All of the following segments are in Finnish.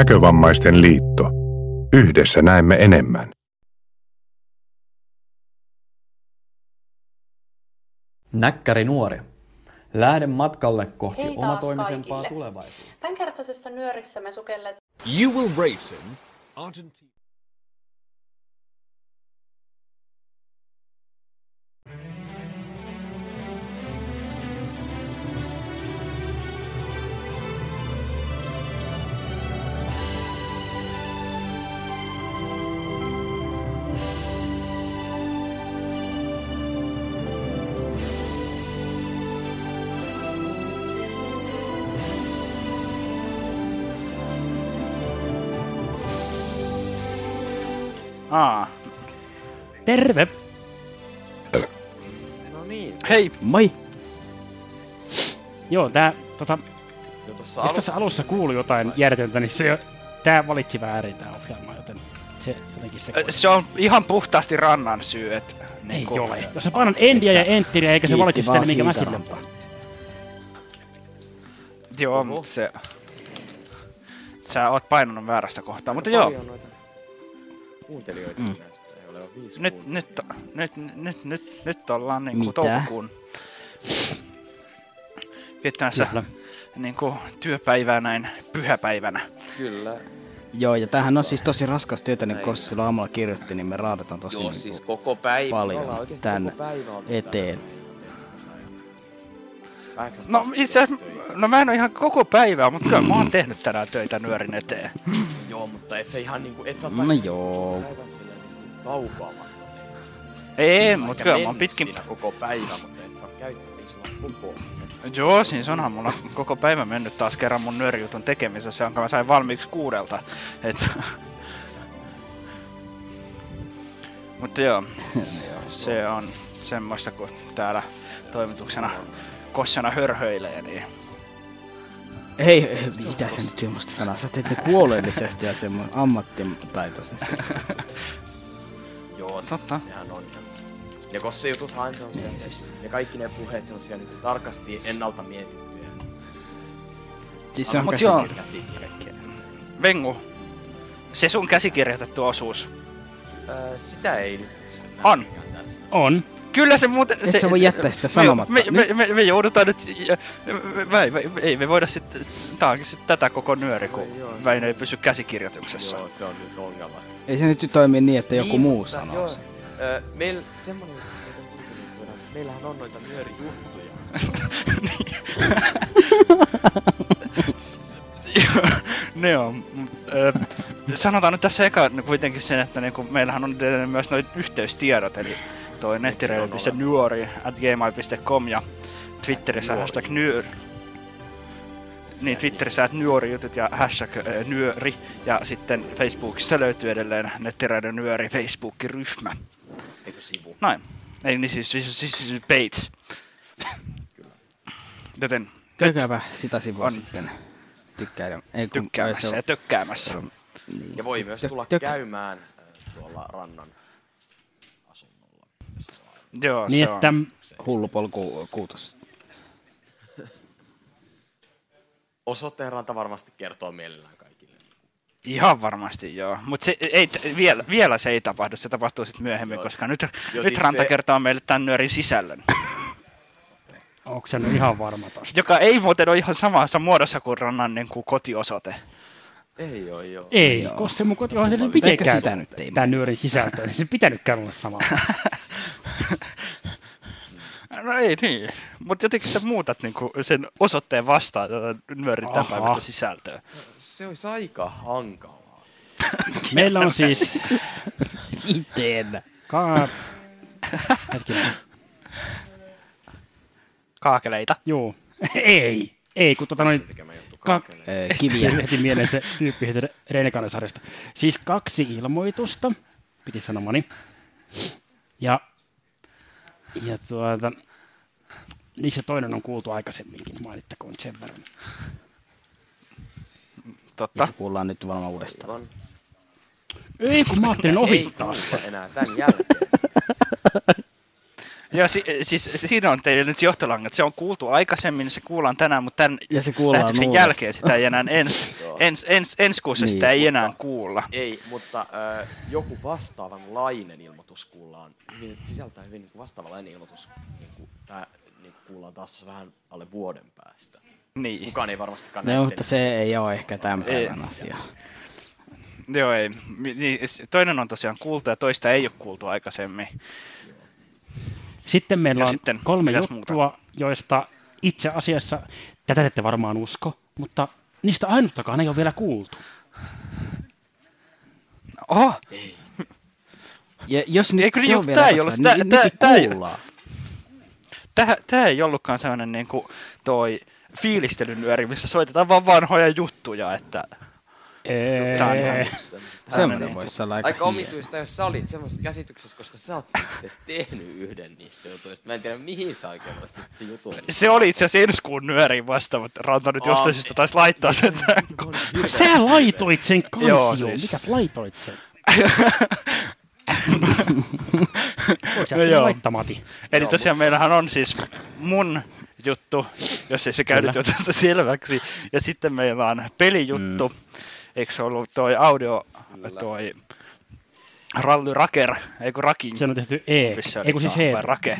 Näkövammaisten liitto. Yhdessä näemme enemmän. Näkkäri nuori. Lähde matkalle kohti Hei omatoimisempaa kaikille. tulevaisuutta. Tämänkertaisessa nyörissä me sukellet You will race in Argentina. Aa, Terve! No niin, hei, Moi! Joo, tää, tota, jo tossa jos tässä alussa kuului jotain järjetöntä, niin se jo, tää valitsi väärin tää ohjelma, joten se jotenkin se... se on ihan puhtaasti rannan syy, että... Ei niinku- ole. Jos sä painan endiä ja enteriä, eikä se valitsi sitä, niin minkä mä sille panen. Joo, Oho. mutta se... Sä oot painanut väärästä kohtaa, mutta joo. Noita kuuntelijoita Mm. näistä, ei ole viisi Nyt, nyt, nyt, nyt, nyt, nyt ollaan niinku Mitä? toukokuun viettämässä Kyllä. niinku työpäivää näin pyhäpäivänä. Kyllä. Joo, ja tämähän on siis tosi raskas työtä, niin kun silloin aamulla kirjoitti, niin me raadetaan tosi Joo, niinku siis koko päivä. paljon tän koko päivä eteen. täällä. No itse no mä en oo ihan koko päivää, mutta kyllä mä oon tehnyt tänään töitä nyörin eteen. Joo, mutta et sä ihan niinku, et sä No joo. päivän silleen niinku taukoamatta. Ei, mut kyllä mä oon pitkin... siinä koko päivä, mutta et sä oo käyttänyt sulla koko. Joo, siis onhan mulla koko päivä mennyt taas kerran mun nyörijutun tekemisessä, jonka mä sain valmiiksi kuudelta. Et... Mutta joo, se on semmoista, kun täällä toimituksena kossana hörhöilee, niin... Ei, mitä sä nyt semmoista sanaa? Sä teet ne huolellisesti ja semmoinen ammattitaitoisesti. Joo, siis Totta. nehän on. Ja kossa jutut aina semmosia, se, ja kaikki ne puheet semmosia niinku tarkasti ennalta mietittyjä. Siis se on Mut joo. Vengu, se sun käsikirjoitettu osuus. Öö, sitä ei nyt On. On. Kyllä se muuten... Et se, sä voi jättää sitä me- sanomatta. Me, me, me, me, joudutaan nyt... Me, me, me, ei me voida sitten... Tää onkin sit tätä koko nyöri, kun Joo, Väinö ei pysy käsikirjoituksessa. Joo, se on nyt ongelma. Ei se nyt toimi niin, että joku Niin, muu mutta sanoo joo, sen. Öö, meil semmonen, meillähän on noita nyörijuttuja. ne on. ö, sanotaan nyt tässä eka kuitenkin sen, että niinku, meillähän on myös noin yhteystiedot, eli toi nettireili.nuori at gmail.com ja Twitterissä Nuori. hashtag nyör. Niin, Twitterissä at nyörijutut ja hashtag ö, nyöri. Ja sitten Facebookista löytyy edelleen nettireiden nyöri Facebook-ryhmä. Eikö sivu? Näin. Ei niin siis, siis, siis, siis page. Joten Käykääpä sitä sivua On. sitten tykkäillä. Ei kun tykkäämässä se ja tökkäämässä. Niin. Ja voi myös tulla tök- käymään äh, tuolla rannan asunnolla. jos se on Joo, Niin se että on. Hullu polku kuutos. Osoitteen ranta varmasti kertoo mielellään kaikille. Ihan varmasti joo. Mutta se, ei, vielä, vielä se ei tapahdu, se tapahtuu sitten myöhemmin, Joo. koska nyt, Joo, nyt siis Ranta se- kertoo meille tämän nyörin sisällön. onko se nyt ihan varma tosta? Joka ei muuten ole ihan samassa muodossa kuin Rannan niin kuin kotiosoite. Ei oo joo. Ei, Joo. koska se mun koti on se Eikä mitenkään sitä nyt ei tää nyörin sisältö, niin se pitänytkään olla sama. no ei niin, mutta jotenkin sä muutat niin kuin sen osoitteen vastaan tätä nyörin Aha. tämänpäiväistä sisältöä. Se olisi aika hankalaa. Meillä on siis Miten? ka... Hetkinen. Kaakeleita. Juu. Ei. Ei, kun tota noin... Ka- kiviä. Heti mieleen se tyyppi heti. Siis kaksi ilmoitusta, piti sanomani. Ja, ja tuota, niissä toinen on kuultu aikaisemminkin, mainittakoon sen verran. Totta. Se kuullaan nyt varmaan uudestaan. Aivan. Ei, kun mä ajattelin ohittaa se. enää tän jälkeen. Ja si, siis siinä on teille nyt johtolangat. Se on kuultu aikaisemmin, se kuullaan tänään, mutta tämän Ja se kuullaan lähetyksen jälkeen sitä ei enää ens, Joo. ens, ens, ensi kuussa Niin. sitä ei enää kuulla. Ei, mutta äh, joku vastaavanlainen ilmoitus kuullaan, hyvin, sisältää hyvin niin vastaavanlainen ilmoitus, niin kuin, tää, niin kuin kuullaan taas vähän alle vuoden päästä. Niin. Kukaan ei varmastikaan No, mutta se ei ole ehkä tämän päivän asia. Joo, ei. Niin, toinen on tosiaan kuultu ja toista ei ole kuultu aikaisemmin. Sitten meillä Ja on sitten, kolme juttua, joista itse asiassa, tätä te ette varmaan usko, mutta niistä ainuttakaan ei ole vielä kuultu. Oho! Ja jos nyt Eikö se niin, on tää vielä ei ollut- niin, tää- niin tää- ei- kuullaan. Tää, tää ei ollutkaan sellainen niinku toi fiilistelynyöri, missä soitetaan vaan vanhoja juttuja, että Ee, Semmoinen voisi olla aika, Aika hieno. omituista, jos sä olit semmoisessa käsityksessä, koska sä oot itse tehnyt yhden niistä jutuista. Mä en tiedä, mihin sä oikein olet sitten se jutun. se oli itse asiassa ensi kuun nyöriin vasta, mutta Ranta nyt jostain syystä taisi laittaa sen Sä laitoit sen Joo, kansioon. siis. Mikäs laitoit sen? Voisi No joo. laittaa Mati. Eli Joo, tosiaan meillähän on siis mun juttu, jos ei se käynyt jo tässä selväksi. Ja sitten meillä on pelijuttu. Mm. Eikö se ollut toi audio, Kyllä. toi Rally Raker, eikö Rakin? Se on tehty E. missä Ei kun siis E. vai Rake.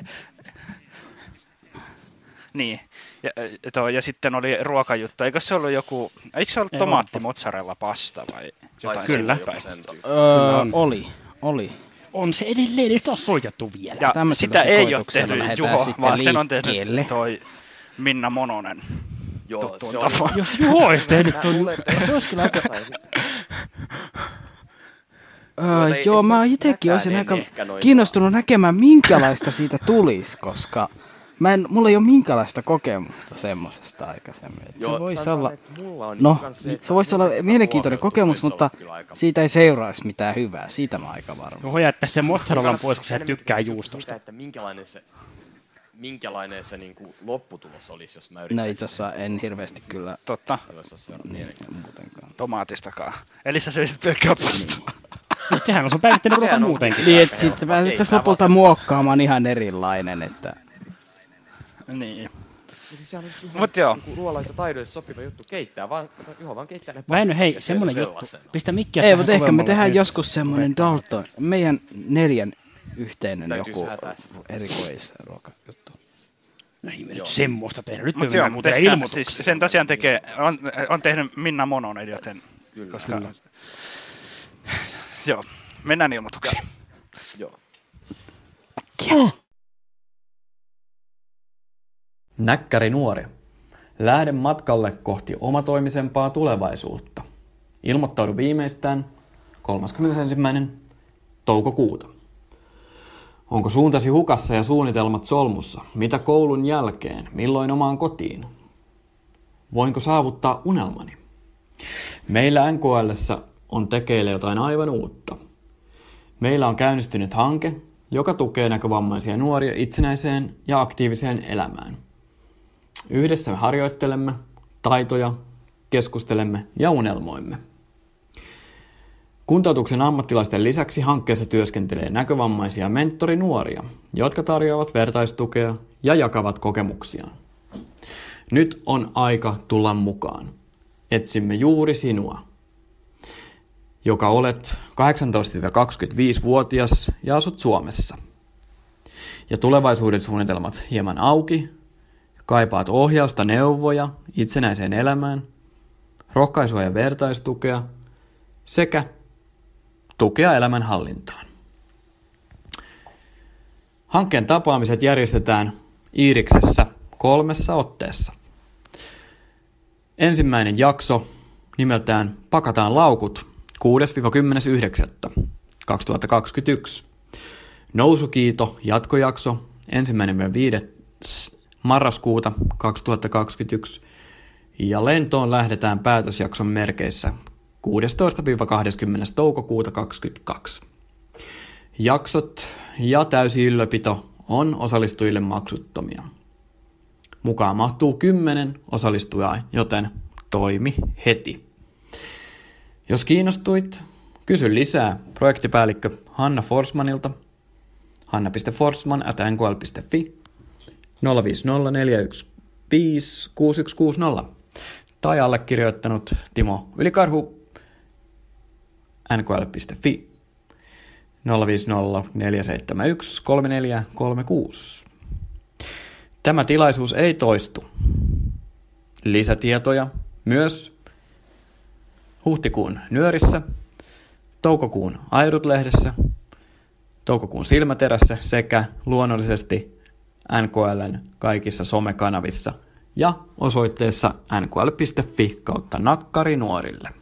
Niin. Ja, toi, ja sitten oli ruokajuttu. Eikö se ollut joku, eikö se ollut tomaatti mozzarella pasta vai jotain Kyllä. Öö, oli, oli. On se edelleen, ei sitä ole soitettu vielä. Ja sitä ei ole tehnyt Juho, vaan sen on tehnyt toi Minna Mononen. Joo, tuttuun se oli... tapaan. Jos Juho olisi tehnyt Mä ton... luulen, että- Se olisi kyllä aika- Öö, ei- joo, mä itsekin olisin en aika kiinnostunut näkemään, minkälaista siitä tulisi, koska mä en, mulla ei ole minkälaista kokemusta semmosesta aikaisemmin. Et Joo, se voisi sanotaan, olla, mulla on no, se, se voisi olla mielenkiintoinen kokemus, mutta siitä ei seuraisi mitään hyvää, siitä mä oon aika varma. Juho jättää sen mozzarellan Kannattaa pois, kun sä tykkää juustosta. Sitä, että minkälainen se, minkälainen se niinku lopputulos olisi, jos mä yrittäisin. No itse asiassa en hirveästi kyllä Totta, Jos olisi niin, muutenkaan. tomaatistakaan. Eli sä söisit pelkkää pastaa. Mutta sehän on sun päivittäinen ruoka muutenkin. Niin, että sitten Ei, lopulta muokkaamaan ihan erilainen, että niin. Ja siis sehän just Mut joo. Niinku ruoalaita taidoille sopiva juttu keittää, vaan Juho vaan keittää ne Väinö, hei, semmonen juttu. Pistä mikkiä ei, mutta ehkä me tehdään jos- joskus semmoinen Dalton, meidän neljän yhteinen Täytyy joku. No ei me nyt Joo. semmoista tehdä. Nyt me Mutta joo, mennään muuten tehkää- ilmoituksiin. siis sen tosiaan tekee, on, on tehnyt Minna Mononen, joten Kyllä. koska... Kyllä. Joo, mennään ilmoituksiin. Joo. Näkkäri nuori. Lähde matkalle kohti omatoimisempaa tulevaisuutta. Ilmoittaudu viimeistään 31. toukokuuta. Onko suuntasi hukassa ja suunnitelmat solmussa? Mitä koulun jälkeen? Milloin omaan kotiin? Voinko saavuttaa unelmani? Meillä NKLssä on tekeillä jotain aivan uutta. Meillä on käynnistynyt hanke, joka tukee näkövammaisia nuoria itsenäiseen ja aktiiviseen elämään. Yhdessä me harjoittelemme taitoja, keskustelemme ja unelmoimme. Kuntoutuksen ammattilaisten lisäksi hankkeessa työskentelee näkövammaisia mentorinuoria, jotka tarjoavat vertaistukea ja jakavat kokemuksiaan. Nyt on aika tulla mukaan. Etsimme juuri sinua, joka olet 18-25-vuotias ja asut Suomessa. Ja tulevaisuuden suunnitelmat hieman auki, kaipaat ohjausta, neuvoja itsenäiseen elämään, rohkaisua ja vertaistukea sekä tukea elämänhallintaan. Hankkeen tapaamiset järjestetään Iiriksessä kolmessa otteessa. Ensimmäinen jakso nimeltään Pakataan laukut 6-10.9.2021. Nousukiito jatkojakso 1-5. marraskuuta 2021 ja lentoon lähdetään päätösjakson merkeissä 16-20. toukokuuta 2022. Jaksot ja täysi ylläpito on osallistujille maksuttomia. Mukaan mahtuu 10 osallistujaa, joten toimi heti. Jos kiinnostuit, kysy lisää projektipäällikkö Hanna Forsmanilta. hanna.forsman at nkl.fi 050415660 tai allekirjoittanut Timo Ylikarhu nkl.fi 050 Tämä tilaisuus ei toistu. Lisätietoja myös huhtikuun nyörissä, toukokuun Airut-lehdessä, toukokuun silmäterässä sekä luonnollisesti NKLn kaikissa somekanavissa ja osoitteessa nkl.fi kautta nakkari nuorille.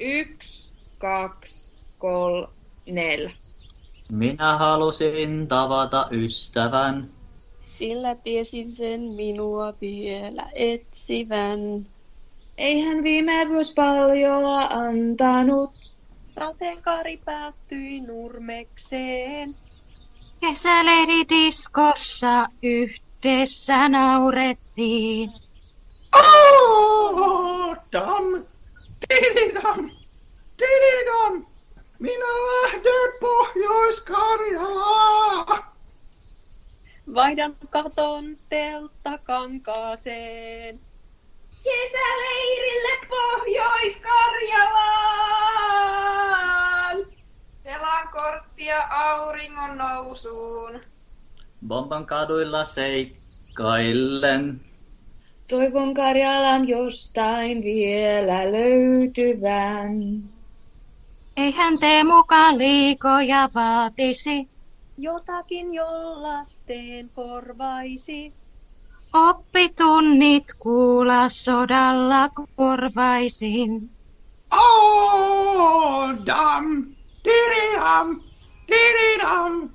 Yksi, kaksi, kolme, neljä. Minä halusin tavata ystävän. Sillä tiesin sen minua vielä etsivän. Ei hän viime vuosi paljoa antanut. Sateenkaari päättyi nurmekseen. Kesäleiridiskossa yhdessä naurettiin. Oh, dam, tididam, tididam. Minä lähden Pohjois-Karjalaan. Vaihdan katon telttakankaaseen. Kesäleirille Pohjois-Karjalaan. Selan korttia auringon nousuun. Bomban kaduilla seikkaillen. Toivon Karjalan jostain vielä löytyvän. Eihän te mukaan liikoja vaatisi. Jotakin jolla teen korvaisi. Oppitunnit kuulla sodalla korvaisin. Oh, dam, tididam, tididam,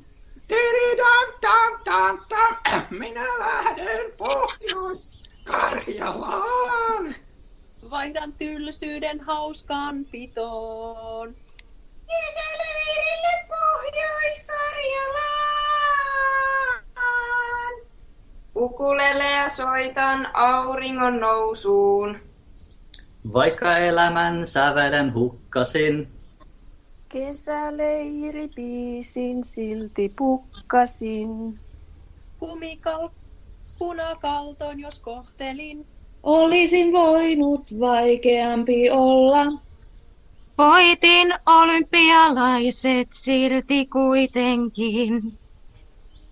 tididam, dam, dam, dam. Minä lähden Pohjois-Karjalaan. Vaihdan tylsyyden hauskaan pitoon. Kesäleirille Pohjois-Karjalaan. Ukulele soitan auringon nousuun. Vaikka elämän sävelen hukkasin, Kesäleiri biisin silti pukkasin. Kumikal, punakalton jos kohtelin. Olisin voinut vaikeampi olla. Voitin olympialaiset silti kuitenkin.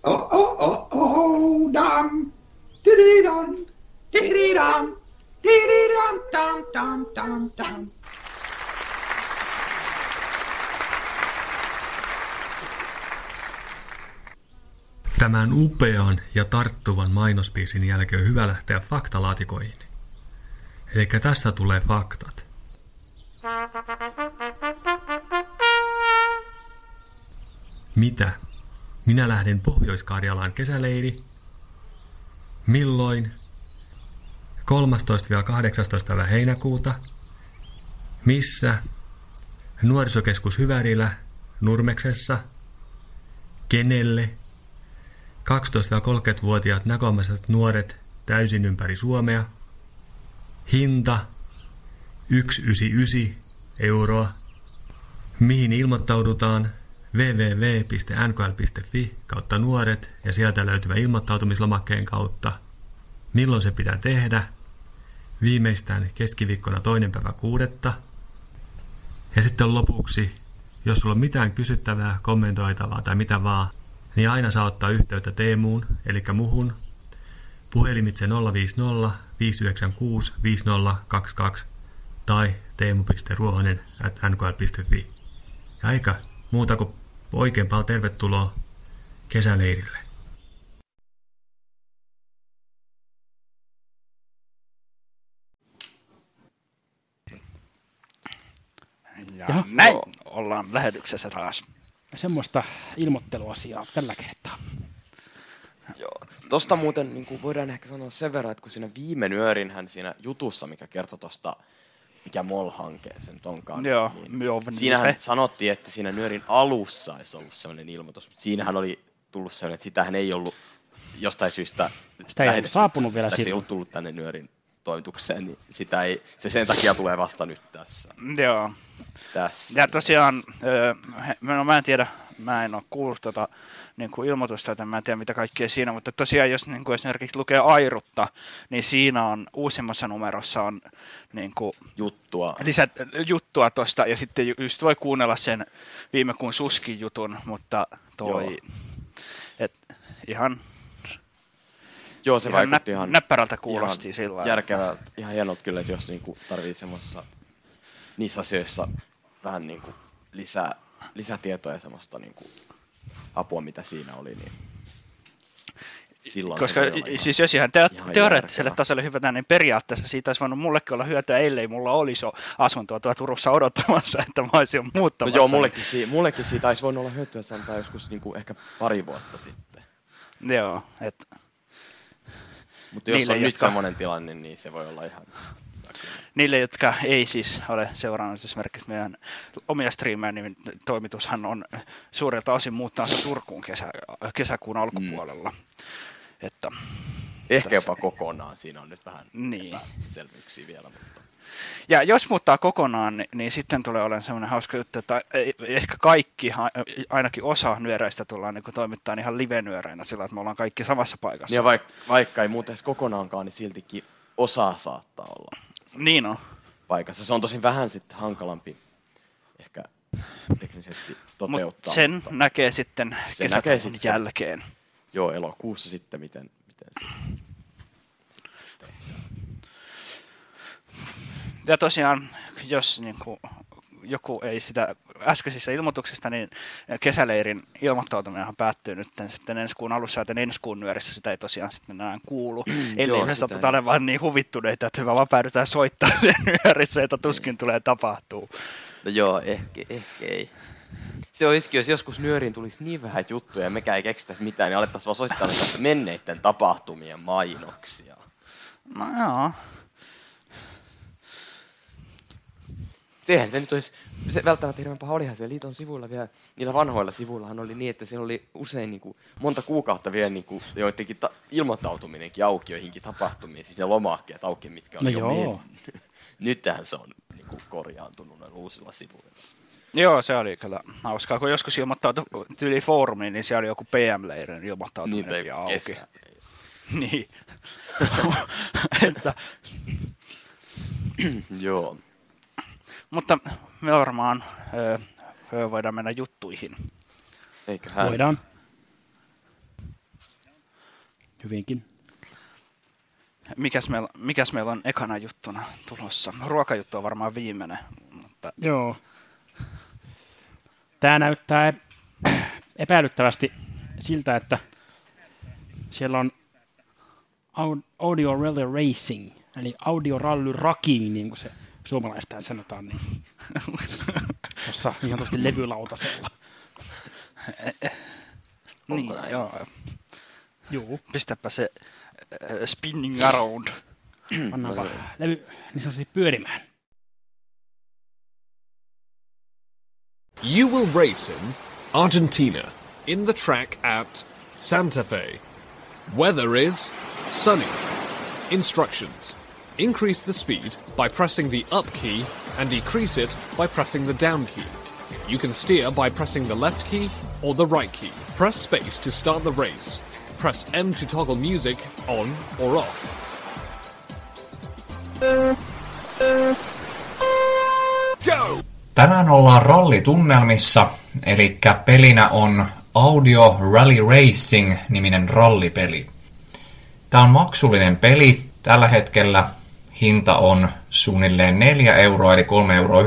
Oh, oh, oh, oh, dam, tididam, tididam, tididam, dam, dam, dam, dam. Tämän upean ja tarttuvan mainospiisin jälkeen on hyvä lähteä faktalaatikoihin. Eli tässä tulee faktat. Mitä? Minä lähden Pohjois-Karjalaan kesäleiri. Milloin? 13-18. päivä heinäkuuta. Missä? Nuorisokeskus Hyvärillä, Nurmeksessa. Kenelle? 12-30-vuotiaat näkömäiset nuoret täysin ympäri Suomea. Hinta 199 euroa. Mihin ilmoittaudutaan? www.nkl.fi kautta nuoret ja sieltä löytyvä ilmoittautumislomakkeen kautta. Milloin se pitää tehdä? Viimeistään keskiviikkona toinen päivä kuudetta. Ja sitten lopuksi, jos sulla on mitään kysyttävää, kommentoitavaa tai mitä vaan, niin aina saa ottaa yhteyttä Teemuun, eli muhun, puhelimitse 050 596 5022 tai teemu.ruohonen at nkl.fi. Ja eikä muuta kuin oikein paljon tervetuloa kesäleirille. Ja Jaha. näin ollaan lähetyksessä taas. Semmoista ilmoitteluasiaa tällä kertaa. Joo. Tosta muuten niin kuin voidaan ehkä sanoa sen verran, että kun siinä viime nyörinhän siinä jutussa, mikä kertoi tosta, mikä MOL-hanke se nyt onkaan. Joo, niin Mjolnir. siinähän sanottiin, että siinä nyörin alussa olisi ollut sellainen ilmoitus, mutta siinähän oli tullut sellainen, että sitähän ei ollut jostain syystä... Sitä ei ollut lähetetty- saapunut vielä Se ei ollut tullut tänne nyörin toimitukseen, niin sitä ei, se sen takia tulee vasta nyt tässä. Joo. Tässä. Ja tosiaan, öö, no mä en tiedä, mä en ole kuullut tota niin kuin ilmoitusta, joten mä en tiedä mitä kaikkea siinä, mutta tosiaan jos niin kuin esimerkiksi lukee Airutta, niin siinä on uusimmassa numerossa on niin kuin, juttua. Lisät, juttua tosta, ja sitten ju- just voi kuunnella sen viime kuun Suskin jutun, mutta toi, Joo. et, ihan, Joo, se ihan vaikutti näp- ihan... näppärältä kuulosti ihan sillä. Järkevää, ihan hienolta kyllä, että jos niinku tarvii semmoisessa, niissä asioissa vähän niinku lisää, lisätietoa ja semmoista niinku apua, mitä siinä oli, niin silloin Koska se ihan, siis jos ihan, te- ihan teoreettiselle järkevää. tasolle hypätään, niin periaatteessa siitä olisi voinut mullekin olla hyötyä, ellei mulla olisi jo asuntoa tuolla Turussa odottamassa, että mä olisin No muuttamassa. joo, mullekin, si- mullekin siitä olisi voinut olla hyötyä sanotaan joskus niinku ehkä pari vuotta sitten. Joo, et, Mutta jos Niille, on nyt jotka- semmoinen tilanne, niin se voi olla ihan... niille, jotka ei siis ole seurannut esimerkiksi meidän omia striimejä, niin toimitushan on suurelta osin muuttanut Turkuun kesä, kesäkuun alkupuolella. Että, Ehkä tässä- jopa kokonaan, siinä on nyt vähän Niin. selvyyksiä vielä, mutta... Ja jos muuttaa kokonaan, niin, niin sitten tulee olemaan semmoinen hauska juttu, että ehkä kaikki, ainakin osa nyöreistä tullaan niin toimittaa ihan live-nyöreinä sillä, että me ollaan kaikki samassa paikassa. Ja vaikka, vaikka ei muuten edes kokonaankaan, niin siltikin osa saattaa olla Niin on. paikassa. Se on tosin vähän sitten hankalampi ehkä teknisesti Mut toteuttaa. sen mutta näkee sitten se kesätauon näkee sitten, jälkeen. Joo, elokuussa sitten, miten, miten se... Ja tosiaan, jos niin kuin, joku ei sitä äskeisistä ilmoituksista, niin kesäleirin ilmoittautuminenhan päättyy nyt sitten ensi kuun alussa, joten ensi kuun nyörissä sitä ei tosiaan sitten enää kuulu. Ellei Joo, me satut ei. olemaan niin huvittuneita, että me vaan päädytään soittaa sen nyörissä, jota tuskin tulee tapahtuu. No joo, ehkä, ehkä ei. Se olisikin, jos joskus nyöriin tulisi niin vähän juttuja ja mekään ei keksittäisi mitään, niin alettaisiin vaan soittaa menneiden tapahtumien mainoksia. No joo. Sehän se nyt olisi, se välttämättä hirveän paha olihan se liiton sivuilla vielä, niillä vanhoilla sivuillahan oli niin, että siellä oli usein niin kuin, monta kuukautta vielä niin kuin, joidenkin ta- ilmoittautuminenkin auki joihinkin tapahtumiin, siis ne lomakkeet auki, mitkä oli No jo joo. mennyt. Nythän se on niin kuin, korjaantunut noilla uusilla sivuilla. Joo, se oli kyllä hauskaa. Kun joskus ilmoittautui tyyli foorumiin, niin siellä oli joku PM-leirin ilmoittautuminen Niin, auki. kesä. niin. että, Joo. mutta me varmaan ö, ö, voidaan mennä juttuihin. Eiköhän. Voidaan. Hyvinkin. Mikäs meillä, mikäs meillä on ekana juttuna tulossa? Ruokajuttu on varmaan viimeinen. Mutta Joo. Tämä näyttää epäilyttävästi siltä, että siellä on Aud- Audio Rally Racing, eli Audio Rally Racing, niin kuin se suomalaistaan sanotaan, niin tuossa ihan tuosti levylautasella. niin, joo. Joo. Pistäpä se äh, spinning around. Pannaan vaan levy niin sanotusti pyörimään. You will race in Argentina in the track at Santa Fe. Weather is sunny. Instructions. Increase the speed by pressing the up key and decrease it by pressing the down key. You can steer by pressing the left key or the right key. Press space to start the race. Press M to toggle music on or off. Go! Tänään ollaan rallitunnelmissa, eli pelinä on Audio Rally Racing niminen rallipeli. Tämä on maksullinen peli. Tällä hetkellä hinta on suunnilleen 4 euroa eli 3,90 euroa.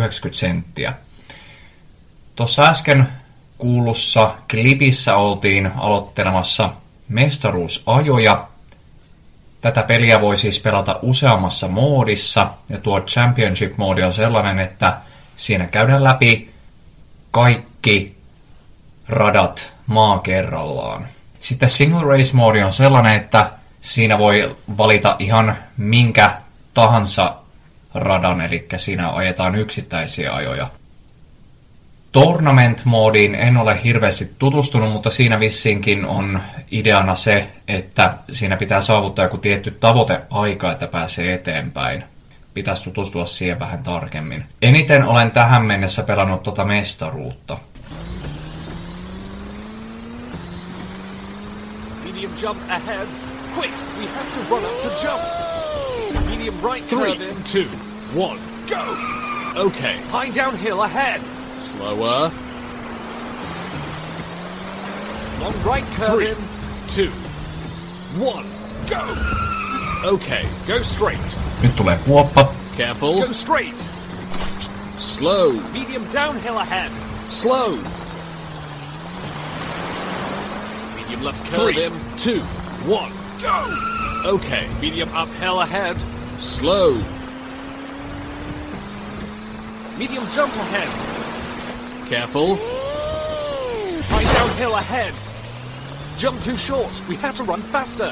Tuossa äsken kuulussa klipissä oltiin aloittelemassa mestaruusajoja. Tätä peliä voi siis pelata useammassa moodissa, ja tuo Championship-moodi on sellainen, että siinä käydään läpi kaikki radat maa kerrallaan. Sitten Single Race-moodi on sellainen, että siinä voi valita ihan minkä tahansa radan, eli siinä ajetaan yksittäisiä ajoja. Tournament-moodiin en ole hirveästi tutustunut, mutta siinä vissinkin on ideana se, että siinä pitää saavuttaa joku tietty tavoiteaika, että pääsee eteenpäin. Pitäisi tutustua siihen vähän tarkemmin. Eniten olen tähän mennessä pelannut tuota mestaruutta. Medium jump ahead. Quick, we have to run up to jump. Medium right Three. curve in. Two, one, go. Okay, high downhill ahead. Slower. Long right curve in. Two, one, go. Okay, go straight. Nyt tulee kuoppa. Careful. Go straight. Slow. Medium downhill ahead. Slow. Medium left curve Three. in. Two, one, go. Okay. Medium uphill ahead. Slow. Medium jump ahead. Careful. High downhill ahead. Jump too short. We have to run faster.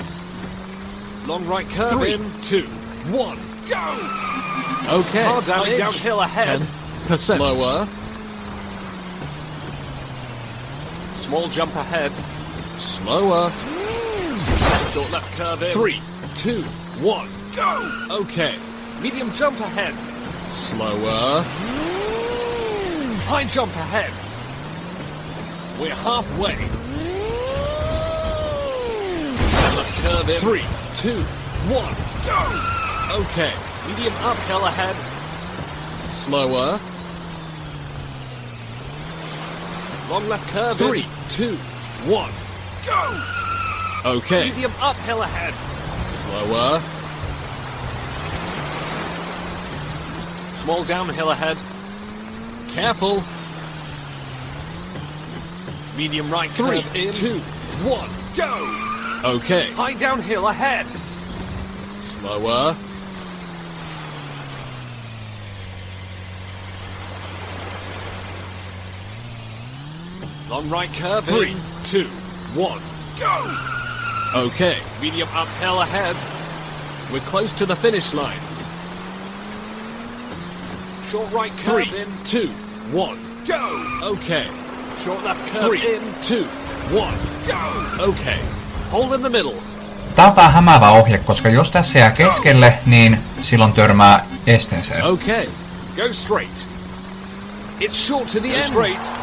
Long right curve Three. in. Two, one, go. Okay. Hard damage. downhill ahead. 10%. Slower. Small jump ahead. Slower. Short left curve in. Three, two, one, go. Okay. Medium jump ahead. Slower. High jump ahead. We're halfway. Left curve in. Three, two, one, go. Okay. Medium uphill ahead. Slower. Long left curve Three, two, one, go. Okay. Medium uphill ahead. Slower. Small downhill ahead. Careful. Medium right Three, curve in. two, one, go. Okay. High downhill ahead. Slower. Long right curve Three, in. two, one, go. Okay, medium uphill ahead. We're close to the finish line. Short right curve Three. in. Two, one, go. Okay. Short left curve Three. in. Two, one, go. Okay. Hold in the middle. Tämä on vähän hämäävä ohje, koska jos tässä jää keskelle, niin silloin törmää esteeseen. Okay. Go straight. It's short to the end. Straight.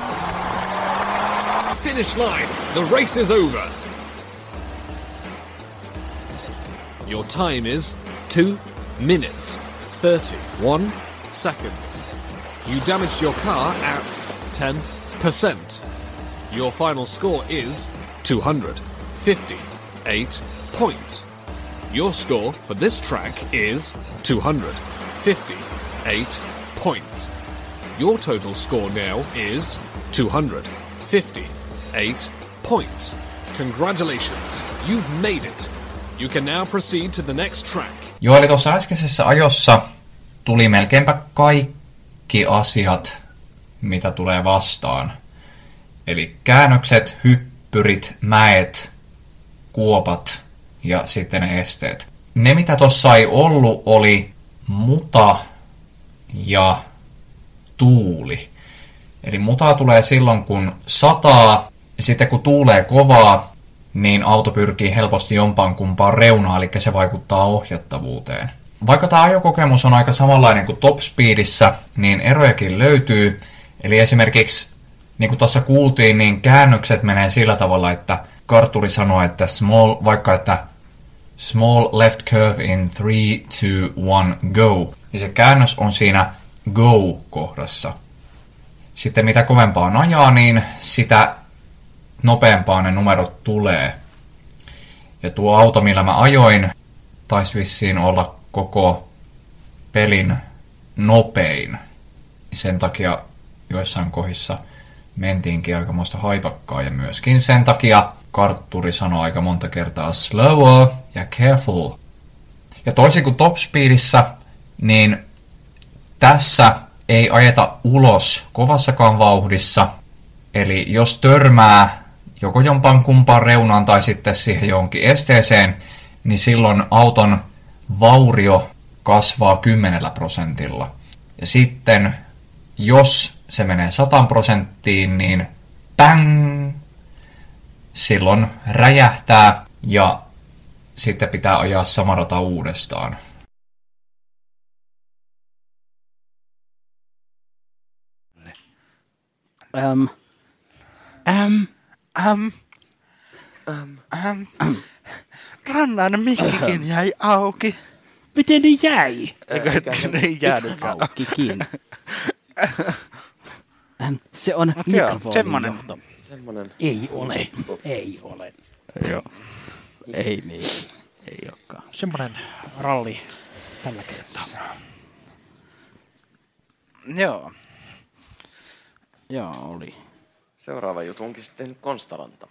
Finish line. The race is over. Your time is 2 minutes 31 seconds. You damaged your car at 10%. Your final score is 258 points. Your score for this track is 258 points. Your total score now is 258 points. Congratulations, you've made it. You can now proceed to the next track. Joo, eli tuossa äskeisessä ajossa tuli melkeinpä kaikki asiat, mitä tulee vastaan. Eli käännökset, hyppyrit, mäet, kuopat ja sitten ne esteet. Ne, mitä tuossa ei ollut, oli muta ja tuuli. Eli mutaa tulee silloin, kun sataa, ja sitten kun tuulee kovaa, niin auto pyrkii helposti jompaan kumpaan reunaan, eli se vaikuttaa ohjattavuuteen. Vaikka tämä ajokokemus on aika samanlainen kuin Top Speedissä, niin erojakin löytyy. Eli esimerkiksi, niin kuin tuossa kuultiin, niin käännökset menee sillä tavalla, että kartturi sanoo, että small, vaikka että small left curve in 3, 2, 1, go. Ja se käännös on siinä go-kohdassa. Sitten mitä kovempaa ajaa, niin sitä nopeampaa ne numerot tulee. Ja tuo auto, millä mä ajoin, taisi vissiin olla koko pelin nopein. Sen takia joissain kohdissa mentiinkin aikamoista haipakkaa ja myöskin sen takia kartturi sanoi aika monta kertaa slower ja careful. Ja toisin kuin Top Speedissä, niin tässä ei ajeta ulos kovassakaan vauhdissa. Eli jos törmää joko jompaan kumpaan reunaan tai sitten siihen johonkin esteeseen, niin silloin auton vaurio kasvaa 10 prosentilla. Ja sitten jos se menee 100 prosenttiin, niin bang! Silloin räjähtää ja sitten pitää ajaa sama rata uudestaan. Äm, Äm, Äm, Ähm, äm, rannan mikkikin jäi auki. miten ne jäi? Eikö ne ei jäänytkään? aukikin. Se on mikrofonin semmonen. johto. Semmonen... Ei ole, ei ole. Joo. Ei niin. Ei olekaan. Semmoinen ralli tällä kertaa. Joo. Joo, oli. Seuraava juttu onkin sitten Konstaranta.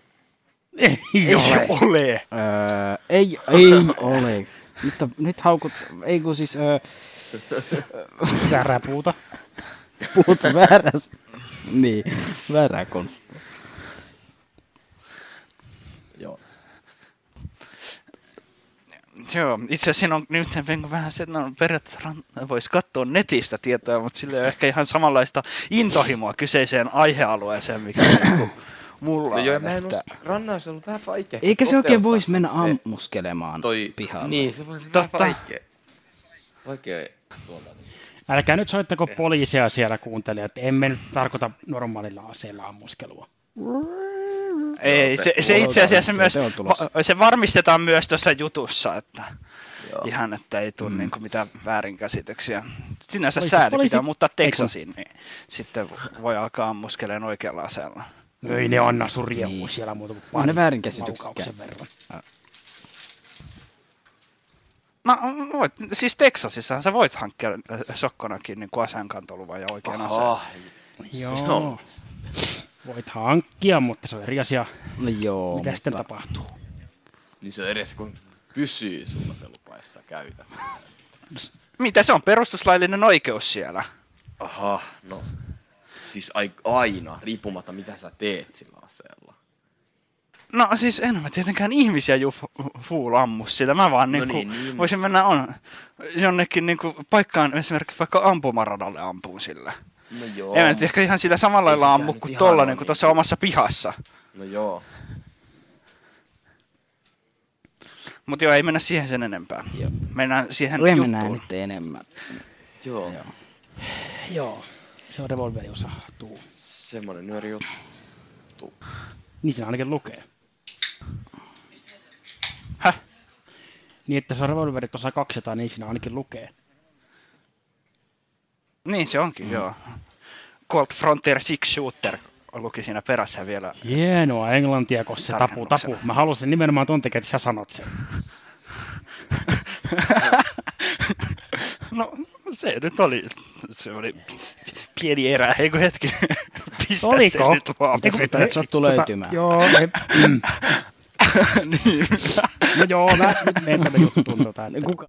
Ei, Ei ole. ole. Öö, ei, ei ole. Nyt, nyt haukut, ei kun siis öö, Väärää puuta. puhut vääräs. Niin, väärää konstia. Joo, itse asiassa siinä on nyt niinku vähän se, että no, periaatteessa voisi katsoa netistä tietoa, mutta sillä ei ole ehkä ihan samanlaista intohimoa kyseiseen aihealueeseen, mikä niinku mulla No joo, ja on. mä en Että... rannaus on ollut vähän vaikea. Eikä se oikein voisi mennä se- ammuskelemaan toi, pihalle. Niin, se voisi Totta. vähän vaikea. Vaikea tuolta. Älkää nyt soittako poliisia siellä kuuntelijat. Emme nyt tarkoita normaalilla aseella ammuskelua. Ei, se, se- se itse asiassa se- myös, se se varmistetaan myös tuossa jutussa, että Joo. ihan, että ei tule Mm. niinku mitään väärinkäsityksiä. Sinänsä Poliisi- sääli poliisi- pitää muuttaa? Texasiin, niin sitten voi alkaa ammuskeleen oikealla aseella. Ei ne anna sun Niin. siellä muuta kuin On ne pari väärinkäsitykset laukauksen verran. No, voit, siis Texasissahan sä voit hankkia äh, sokkonakin niin aseenkantoluvan ja oikean aseen. Aha, Joo. Voit hankkia, mutta se on eri asia. No joo, Mitä sitten mutta tapahtuu? Niin se on edes kun pysyy sulla se lupaessa käytä. Mitä se on perustuslaillinen oikeus siellä? Aha, no. Siis ai, aina, riippumatta mitä sä teet sillä aseella. No siis en mä tietenkään ihmisiä ju full ammu sitä, mä vaan No niinku, niin, niin. voisin mennä on, jonnekin niinku paikkaan esimerkiksi vaikka ampumaradalle ampuun sillä. No joo. En mä nyt ehkä ihan sillä samalla Ei lailla ammu kuin ihan tolla ole niinku niin. tuossa omassa pihassa. No joo. Mut joo, ei mennä siihen sen enempää. Joo. Mennään siihen me juttuun. mennään nyt enemmän. Joo. Joo. Joo, se on revolveri osa tuu. Semmonen nyöri juttu. Niin siinä ainakin lukee. Häh? Niin, että se on revolverit osa 200, niin siinä ainakin lukee. Niin se onkin, joo. Colt Frontier Six Shooter luki siinä perässä vielä. Hienoa englantia, koska se tapu, tapu. Mä halusin nimenomaan ton takia, että sä sanot sen. no, se nyt oli, se oli pieni erä, eikö hetki? Pistä Oliko? se nyt vaan. Eiku- Sitä nyt sattuu tota, löytymään. Joo, ei, mm. niin. no joo, mä nyt menen tätä juttuun. Tota, että... Kuka?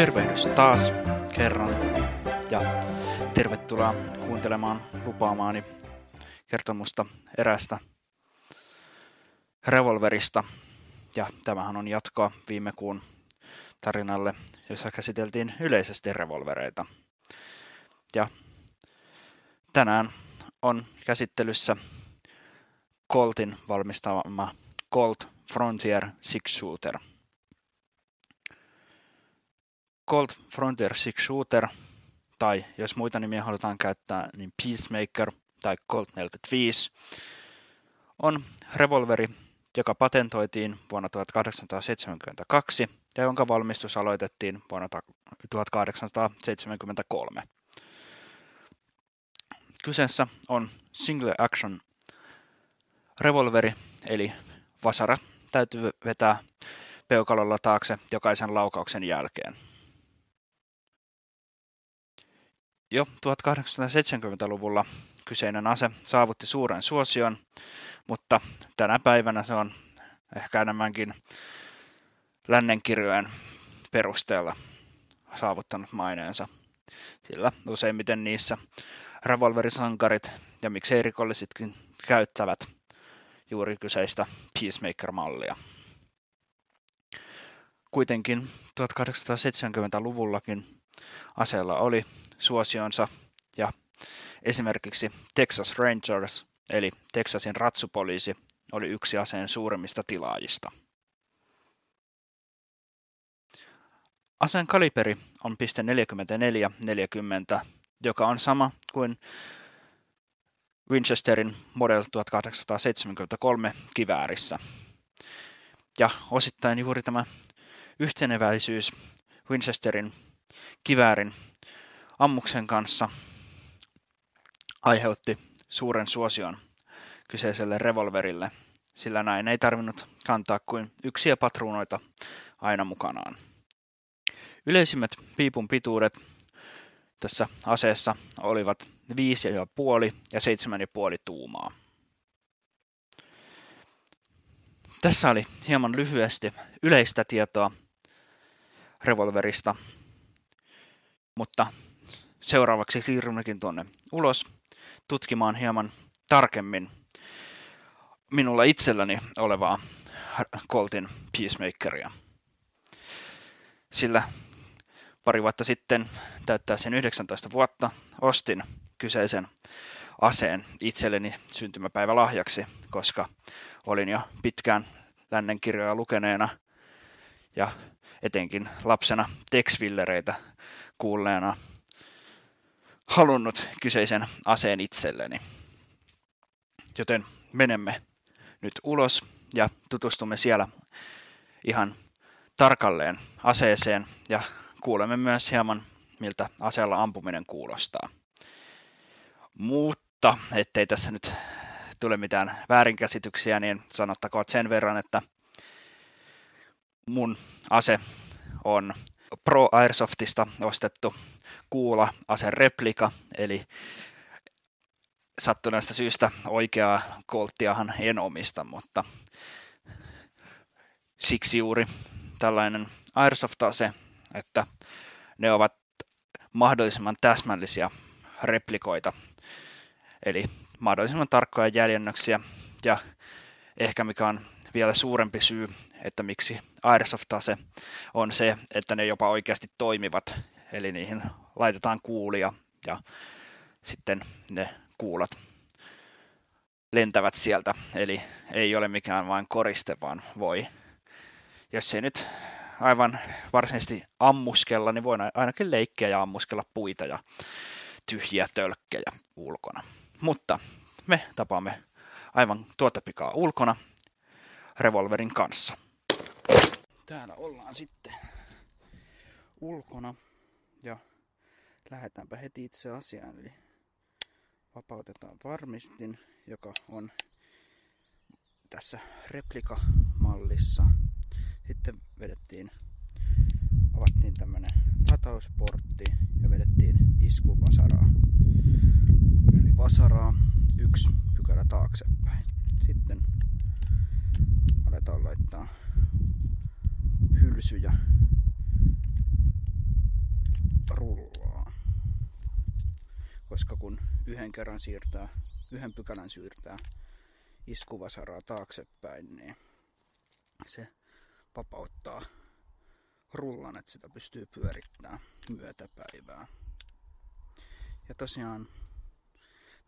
Tervehdys taas kerran ja tervetuloa kuuntelemaan lupaamaani kertomusta erästä revolverista. Ja tämähän on jatkoa viime kuun tarinalle, jossa käsiteltiin yleisesti revolvereita. Ja tänään on käsittelyssä Coltin valmistama Colt Frontier Six Shooter – Colt Frontier Six Shooter, tai jos muita nimiä halutaan käyttää, niin Peacemaker tai Colt 45, on revolveri, joka patentoitiin vuonna 1872 ja jonka valmistus aloitettiin vuonna 1873. Kyseessä on single action revolveri, eli vasara täytyy vetää peukalolla taakse jokaisen laukauksen jälkeen. Jo 1870-luvulla kyseinen ase saavutti suuren suosion, mutta tänä päivänä se on ehkä enemmänkin lännenkirjojen perusteella saavuttanut maineensa. sillä useimmiten niissä revolverisankarit ja miksei rikollisitkin käyttävät juuri kyseistä Peacemaker-mallia. Kuitenkin 1870-luvullakin aseella oli suosionsa ja esimerkiksi Texas Rangers eli Texasin ratsupoliisi oli yksi aseen suurimmista tilaajista. Aseen kaliberi on .44-40, joka on sama kuin Winchesterin Model 1873 kiväärissä. Ja osittain juuri tämä yhteneväisyys Winchesterin kiväärin ammuksen kanssa aiheutti suuren suosion kyseiselle revolverille, sillä näin ei tarvinnut kantaa kuin yksiä patruunoita aina mukanaan. Yleisimmät piipun pituudet tässä aseessa olivat 5,5 ja 7,5 tuumaa. Tässä oli hieman lyhyesti yleistä tietoa revolverista, mutta seuraavaksi siirrymmekin tuonne ulos tutkimaan hieman tarkemmin minulla itselläni olevaa Coltin Peacemakeria. Sillä pari vuotta sitten täyttää sen 19 vuotta ostin kyseisen aseen itselleni syntymäpäivä lahjaksi, koska olin jo pitkään lännen kirjoja lukeneena ja etenkin lapsena Texvillereitä kuulleena halunnut kyseisen aseen itselleni. Joten menemme nyt ulos ja tutustumme siellä ihan tarkalleen aseeseen ja kuulemme myös hieman, miltä aseella ampuminen kuulostaa. Mutta, ettei tässä nyt tule mitään väärinkäsityksiä, niin sanottakoon sen verran, että mun ase on Pro Airsoftista ostettu kuula ase replika, eli sattuneesta syystä oikeaa kolttiahan en omista, mutta siksi juuri tällainen Airsoft-ase, että ne ovat mahdollisimman täsmällisiä replikoita, eli mahdollisimman tarkkoja jäljennöksiä ja ehkä mikä on vielä suurempi syy, että miksi Airsoft-ase on se, että ne jopa oikeasti toimivat, eli niihin laitetaan kuulia ja sitten ne kuulat lentävät sieltä, eli ei ole mikään vain koriste, vaan voi, jos ei nyt aivan varsinaisesti ammuskella, niin voin ainakin leikkiä ja ammuskella puita ja tyhjiä tölkkejä ulkona. Mutta me tapaamme aivan tuota pikaa ulkona revolverin kanssa. Täällä ollaan sitten ulkona ja lähdetäänpä heti itse asiaan. Eli vapautetaan varmistin, joka on tässä replikamallissa. Sitten vedettiin, avattiin tämmönen latausportti ja vedettiin iskuvasaraa. Eli vasaraa yksi pykälä taaksepäin. Sitten aletaan laittaa hylsyjä rullaa. Koska kun yhden kerran siirtää, yhden pykälän siirtää iskuvasaraa taaksepäin, niin se vapauttaa rullan, että sitä pystyy pyörittämään myötäpäivää. Ja tosiaan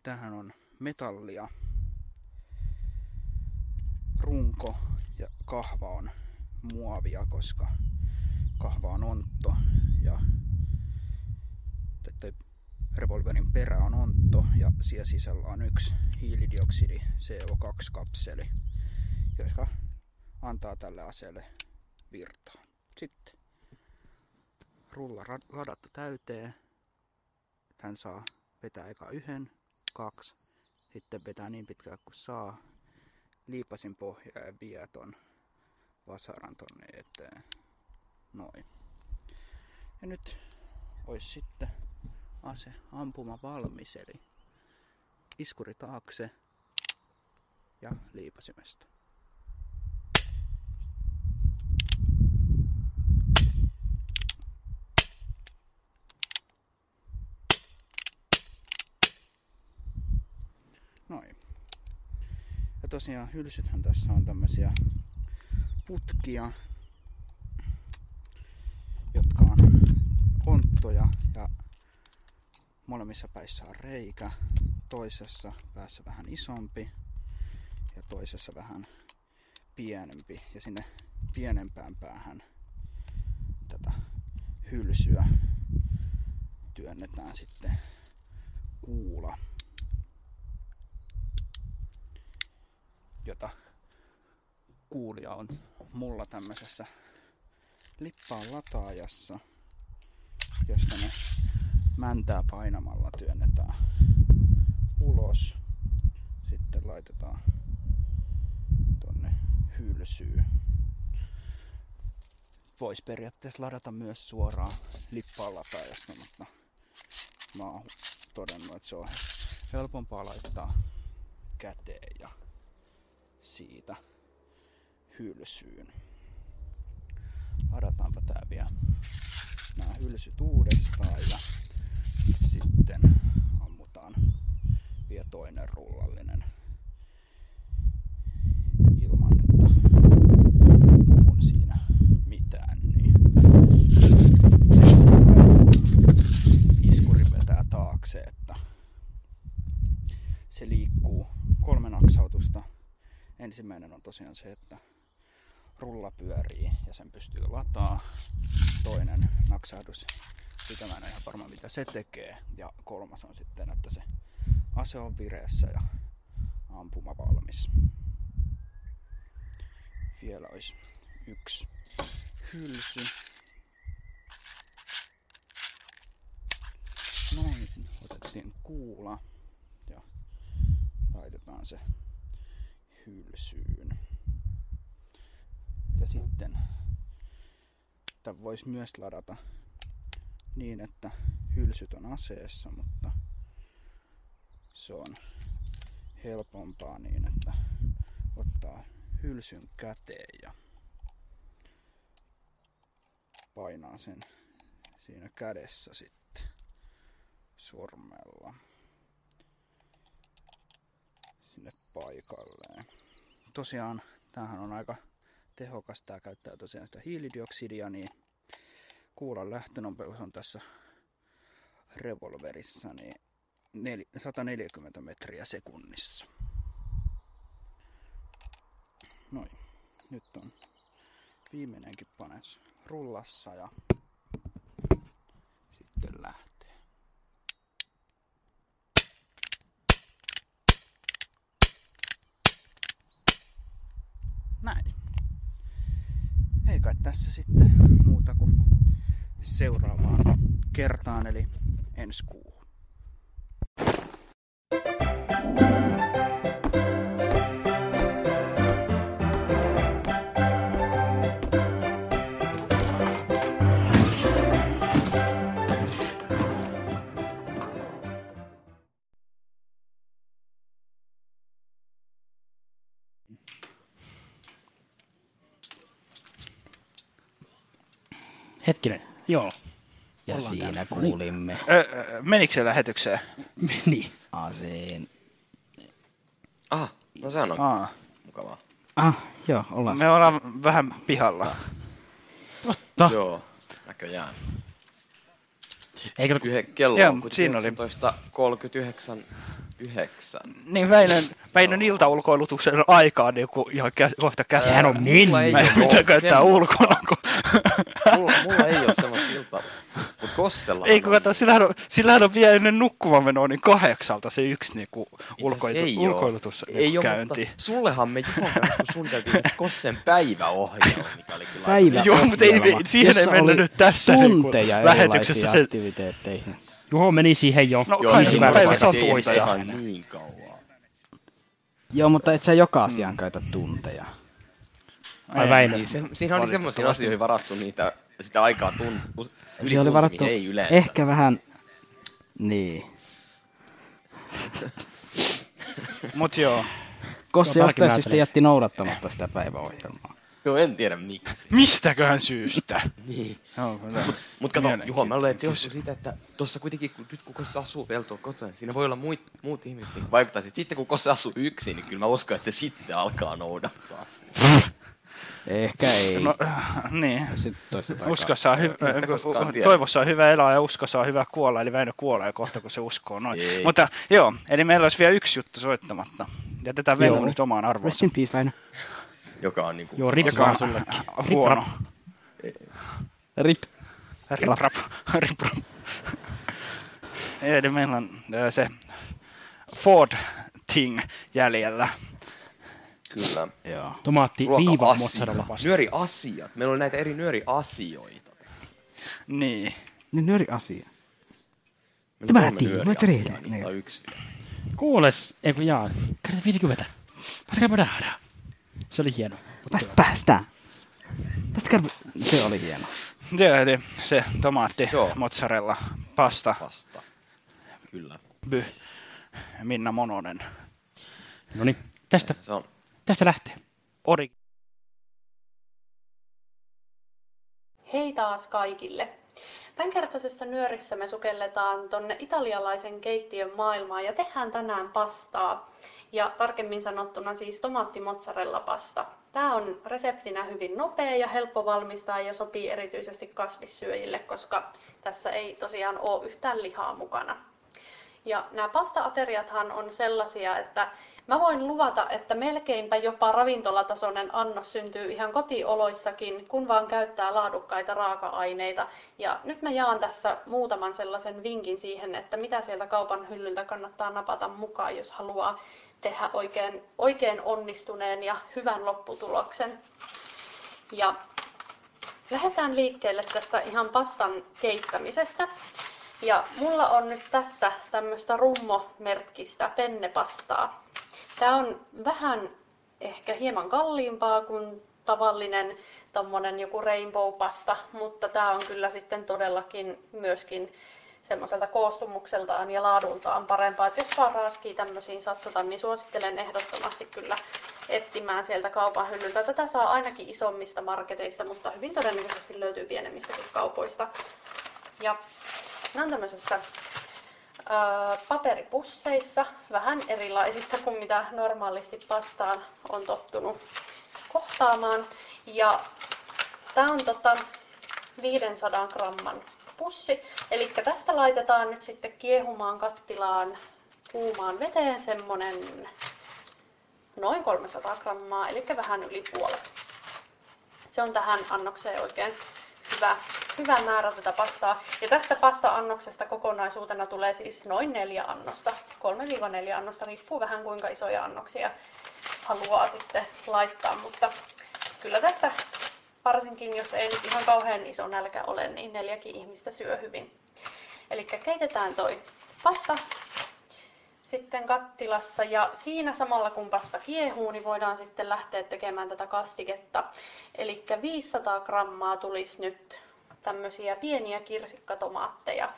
tähän on metallia, runko ja kahva on muovia, koska kahva on ontto ja että revolverin perä on ontto ja siellä sisällä on yksi hiilidioksidi CO2-kapseli, joka antaa tälle aseelle virtaa. Sitten rulla ladattu täyteen. Hän saa vetää eka yhden, kaksi, sitten vetää niin pitkään kuin saa. Liipasin pohjaa ja vie ton vasaran tonne eteen. Noin. Ja nyt olisi sitten ase ampuma valmis, eli iskuri taakse ja liipasimesta. Tosiaan hylsythän tässä on tämmöisiä putkia, jotka on onttoja ja molemmissa päissä on reikä. Toisessa päässä vähän isompi ja toisessa vähän pienempi. Ja sinne pienempään päähän tätä hylsyä työnnetään sitten kuula, jota kuulia on mulla tämmöisessä lippaan lataajassa, josta ne mäntää painamalla työnnetään ulos. Sitten laitetaan tonne hylsyyn. Voisi periaatteessa ladata myös suoraan lippaan lataajasta, mutta mä oon todennut, että se on helpompaa laittaa käteen ja siitä hylsyyn. Ladataanpa tää vielä nämä hylsyt uudestaan ja sitten ammutaan vielä toinen rullallinen ilman, että puhun siinä mitään. Niin iskuri vetää taakse, että se liikkuu kolme naksautusta. Ensimmäinen on tosiaan se, että rulla pyörii ja sen pystyy lataa. Toinen naksahdus, sitä mä en ole ihan varma mitä se tekee. Ja kolmas on sitten, että se ase on vireessä ja ampuma valmis. Vielä olisi yksi hylsy. Noin, otettiin kuula ja laitetaan se hylsyyn. Ja sitten tämän voisi myös ladata niin, että hylsyt on aseessa, mutta se on helpompaa niin, että ottaa hylsyn käteen ja painaa sen siinä kädessä sitten sormella sinne paikalleen. Tosiaan tämähän on aika tehokas. Tämä käyttää tosiaan sitä hiilidioksidia, niin kuulan lähtönopeus on tässä revolverissa niin 140 metriä sekunnissa. Noin. Nyt on viimeinenkin panes rullassa ja sitten lähtee. Näin. Ei kai tässä sitten muuta kuin seuraavaan kertaan eli ensi kuuhun. Joo. Ja Ollaan siinä täällä. kuulimme Ö, ö, menikö se lähetykseen? Meni. aseen. Ah, no sehän on Aa. mukavaa. Ah, joo, ollaan. Me ollaan vähän pihalla. Totta. Joo, näköjään. Eikö Kyhe, kello Joo, on siinä oli- 19.39. 9. Niin Väinön, Väinön iltaulkoilutuksen aikaa niin joku ihan kä- kohta käsi. Sehän on minni. Mulla ei Mä en oo mitä käyttää ulkona. Kun... Mulla, mulla ei. Mut Kossella Ei kun kato, sillähän on, sillähän on vielä ennen nukkumaan niin kahdeksalta se yksi niinku ulkoilu, ei ulkoilutus ei niinku oo, käynti. mutta sullehan me Juhon kanssa kun suunniteltiin Kossen päiväohjelma, mikä oli kyllä... Päivä Joo, mutta ei- siihen ei mennä nyt tässä niinku tunteja lähetyksessä erilaisiin se- aktiviteetteihin. Juho meni siihen jo. No, Joo, kai niin rupesin tunteja. ihan niin kauan. Joo, mutta et sä joka asiaan käytä tunteja. Ai Väinö. Niin, se, siinä oli semmoisiin asioihin varattu niitä, sitä aikaa tun, us, yli Siinä oli varattu ei yleensä. ehkä vähän... Niin. Mut joo. Kossi Joo, ostajaisista palkinnoitelijat. jätti noudattamatta sitä päiväohjelmaa. Joo, en tiedä miksi. Mistäköhän syystä? niin. Joo, kyllä. Mut, mut kato, Mielenkiintoinen Juho, mä luulen, että se johtuu siitä, että tuossa kuitenkin, kun, nyt kun Kosse asuu tuolla kotona, niin siinä voi olla muut, muut ihmiset niin vaikuttaa. Sitten, kun Kosse asuu yksin, niin kyllä mä uskon, että se sitten alkaa noudattaa sitä. Ehkä ei. No, äh, niin. Uskossa on hyvä, tiedä. toivossa on hyvä elää ja uskossa on hyvä kuolla, eli Väinö kuolee kohta, kun se uskoo noin. Ei. Mutta joo, eli meillä olisi vielä yksi juttu soittamatta. Jätetään Väinö nyt omaan Rest arvoonsa. in peace, Väinö. Joka on niinku... Joo, rip Joka on sullekin. äh, Rip huono. rap. Rip. Rip rap. Rip rap. Eli meillä on äh, se Ford Ting jäljellä. Kyllä. Joo. Tomaatti viiva mozzarella pasta. Nyöriasiat. Meillä on näitä eri nyöriasioita. Niin. Nyt nyöri asia. Meillä nyöriasiaa, niistä on yksi. Kuules, ei kun jaa. Kada 50. Pascal Bodara. Se oli hieno. Vasta päästä. Vasta karvu... Se oli hieno. Joo, eli se tomaatti, Joo. mozzarella, pasta. Pasta. Kyllä. By. Minna Mononen. No niin, tästä, Se on. Tästä lähtee. Ori. Hei taas kaikille! Tämänkertaisessa nyörissä me sukelletaan tonne italialaisen keittiön maailmaan ja tehdään tänään pastaa. Ja tarkemmin sanottuna siis tomaattimozzarella pasta. Tämä on reseptinä hyvin nopea ja helppo valmistaa ja sopii erityisesti kasvissyöjille, koska tässä ei tosiaan ole yhtään lihaa mukana. Ja nämä pasta-ateriathan on sellaisia, että mä voin luvata, että melkeinpä jopa ravintolatasoinen annos syntyy ihan kotioloissakin, kun vaan käyttää laadukkaita raaka-aineita. Ja nyt mä jaan tässä muutaman sellaisen vinkin siihen, että mitä sieltä kaupan hyllyltä kannattaa napata mukaan, jos haluaa tehdä oikein, oikein onnistuneen ja hyvän lopputuloksen. Ja lähdetään liikkeelle tästä ihan pastan keittämisestä. Ja mulla on nyt tässä tämmöistä rummo-merkkistä pennepastaa. Tää on vähän ehkä hieman kalliimpaa kuin tavallinen tommonen joku rainbow-pasta, mutta tää on kyllä sitten todellakin myöskin semmoiselta koostumukseltaan ja laadultaan parempaa. Et jos vaan raaskii tämmöisiin satsata, niin suosittelen ehdottomasti kyllä etsimään sieltä kaupan hyllyltä. Tätä saa ainakin isommista marketeista, mutta hyvin todennäköisesti löytyy pienemmistäkin kaupoista. Ja nämä on tämmöisessä paperipusseissa, vähän erilaisissa kuin mitä normaalisti pastaan on tottunut kohtaamaan. Ja tämä on tota 500 gramman pussi. Eli tästä laitetaan nyt sitten kiehumaan kattilaan kuumaan veteen semmonen noin 300 grammaa, eli vähän yli puolet. Se on tähän annokseen oikein hyvä, hyvä määrä tätä pastaa. Ja tästä pasta-annoksesta kokonaisuutena tulee siis noin neljä annosta. 3-4 annosta, riippuu vähän kuinka isoja annoksia haluaa sitten laittaa. Mutta kyllä tästä varsinkin jos ei nyt ihan kauhean iso nälkä ole, niin neljäkin ihmistä syö hyvin. Eli keitetään toi pasta sitten kattilassa ja siinä samalla kun pasta kiehuu, niin voidaan sitten lähteä tekemään tätä kastiketta. Eli 500 grammaa tulisi nyt tämmöisiä pieniä kirsikkatomaatteja.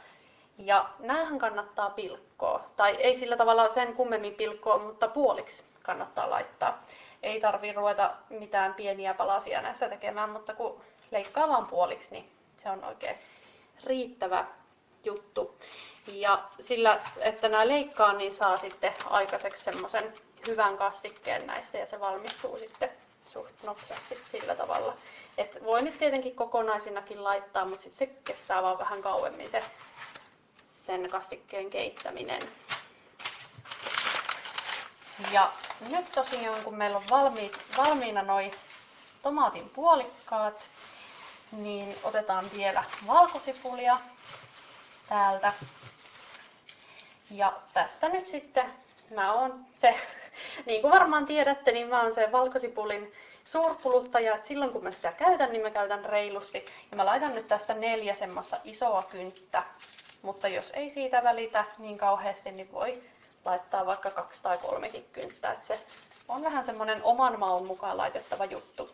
Ja näähän kannattaa pilkkoa, tai ei sillä tavalla sen kummemmin pilkkoa, mutta puoliksi kannattaa laittaa. Ei tarvi ruveta mitään pieniä palasia näissä tekemään, mutta kun leikkaa vaan puoliksi, niin se on oikein riittävä juttu. Ja sillä, että nämä leikkaa, niin saa sitten aikaiseksi semmoisen hyvän kastikkeen näistä ja se valmistuu sitten suht nopsasti sillä tavalla. Et voi nyt tietenkin kokonaisinakin laittaa, mutta sitten se kestää vaan vähän kauemmin se sen kastikkeen keittäminen. Ja nyt tosiaan, kun meillä on valmi, valmiina noi tomaatin puolikkaat, niin otetaan vielä valkosipulia täältä. Ja tästä nyt sitten mä oon se, niin kuin varmaan tiedätte, niin mä oon se valkosipulin suurkuluttaja, että silloin kun mä sitä käytän, niin mä käytän reilusti. Ja mä laitan nyt tästä neljä semmoista isoa kynttä. Mutta jos ei siitä välitä niin kauheasti, niin voi laittaa vaikka kaksi tai kolmekin kynttä. Että se on vähän semmoinen oman maun mukaan laitettava juttu.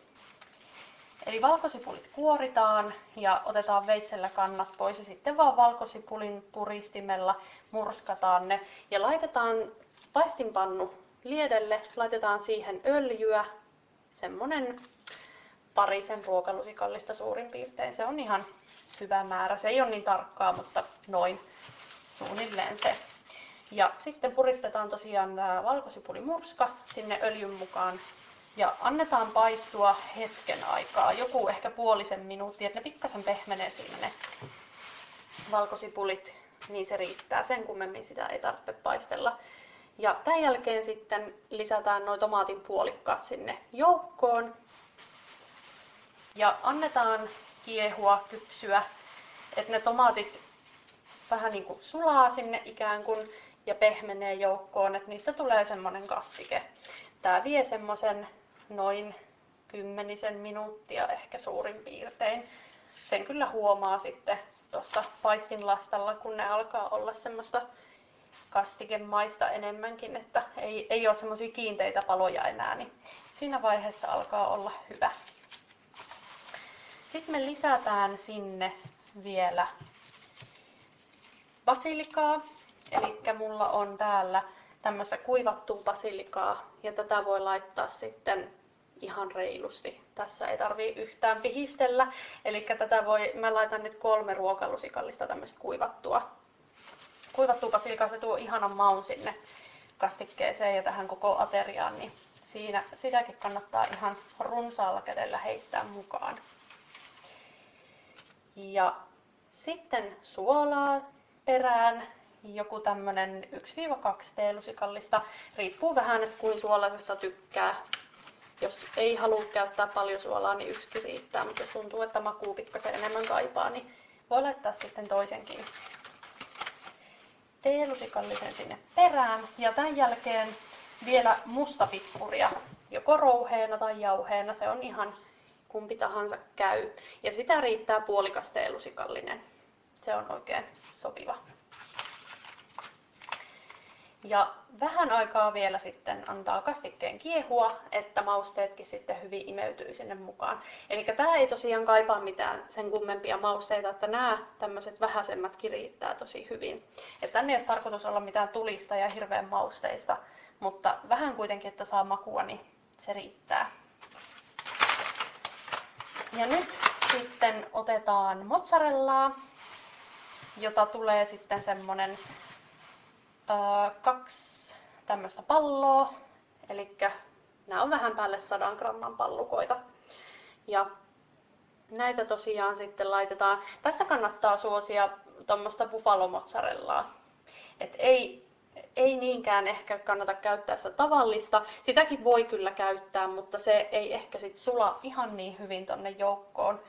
Eli valkosipulit kuoritaan ja otetaan veitsellä kannat pois ja sitten vaan valkosipulin puristimella murskataan ne ja laitetaan paistinpannu liedelle, laitetaan siihen öljyä, semmonen parisen ruokalusikallista suurin piirtein. Se on ihan hyvä määrä. Se ei ole niin tarkkaa, mutta noin suunnilleen se. Ja sitten puristetaan tosiaan valkosipulimurska sinne öljyn mukaan ja annetaan paistua hetken aikaa, joku ehkä puolisen minuuttia, että ne pikkasen pehmenee sinne valkosipulit, niin se riittää. Sen kummemmin sitä ei tarvitse paistella. Ja tämän jälkeen sitten lisätään noin tomaatin puolikkaat sinne joukkoon. Ja annetaan kiehua, kypsyä, että ne tomaatit vähän niin kuin sulaa sinne ikään kuin ja pehmenee joukkoon, että niistä tulee semmoinen kastike. Tämä vie semmoisen noin kymmenisen minuuttia ehkä suurin piirtein. Sen kyllä huomaa sitten tuosta paistinlastalla, kun ne alkaa olla semmoista kastikemaista enemmänkin, että ei, ei ole semmoisia kiinteitä paloja enää, niin siinä vaiheessa alkaa olla hyvä. Sitten me lisätään sinne vielä basilikaa. Eli mulla on täällä tämmöistä kuivattua basilikaa ja tätä voi laittaa sitten ihan reilusti. Tässä ei tarvii yhtään pihistellä. Eli tätä voi, mä laitan nyt kolme ruokalusikallista tämmöistä kuivattua. Kuivattua basilikaa, se tuo ihanan maun sinne kastikkeeseen ja tähän koko ateriaan, niin siinä, sitäkin kannattaa ihan runsaalla kädellä heittää mukaan. Ja sitten suolaa perään, joku tämmönen 1-2 teelusikallista. Riippuu vähän, että kuin suolaisesta tykkää. Jos ei halua käyttää paljon suolaa, niin yksi riittää, mutta jos tuntuu, että makuu pikkasen enemmän kaipaa, niin voi laittaa sitten toisenkin teelusikallisen sinne perään. Ja tämän jälkeen vielä mustapippuria, joko rouheena tai jauheena, se on ihan kumpi tahansa käy. Ja sitä riittää puolikas teelusikallinen. Se on oikein sopiva. Ja vähän aikaa vielä sitten antaa kastikkeen kiehua, että mausteetkin sitten hyvin imeytyy sinne mukaan. Eli tämä ei tosiaan kaipaa mitään sen kummempia mausteita, että nämä tämmöiset vähäisemmätkin riittää tosi hyvin. Että tänne ei ole tarkoitus olla mitään tulista ja hirveän mausteista, mutta vähän kuitenkin, että saa makua, niin se riittää. Ja nyt sitten otetaan mozzarellaa, jota tulee sitten semmonen kaksi tämmöistä palloa, eli nämä on vähän päälle 100 gramman pallukoita. Ja näitä tosiaan sitten laitetaan, tässä kannattaa suosia tuommoista buffalo mozzarellaa. Et ei, ei niinkään ehkä kannata käyttää sitä tavallista. Sitäkin voi kyllä käyttää, mutta se ei ehkä sit sula ihan niin hyvin tonne joukkoon.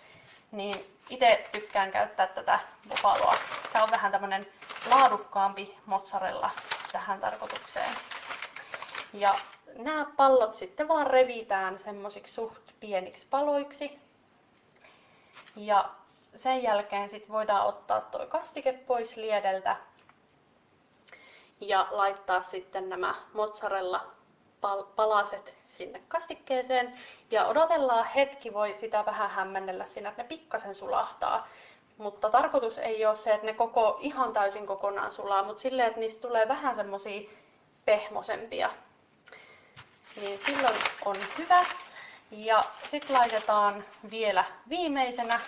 Niin itse tykkään käyttää tätä buffaloa. Tämä on vähän tämmönen laadukkaampi mozzarella tähän tarkoitukseen. Ja nämä pallot sitten vaan revitään semmoisiksi suht pieniksi paloiksi. Ja sen jälkeen sitten voidaan ottaa tuo kastike pois liedeltä ja laittaa sitten nämä mozzarella palaset sinne kastikkeeseen ja odotellaan hetki, voi sitä vähän hämmennellä siinä, että ne pikkasen sulahtaa. Mutta tarkoitus ei ole se, että ne koko, ihan täysin kokonaan sulaa, mutta silleen, että niistä tulee vähän semmosia pehmosempia. Niin silloin on hyvä. Ja sitten laitetaan vielä viimeisenä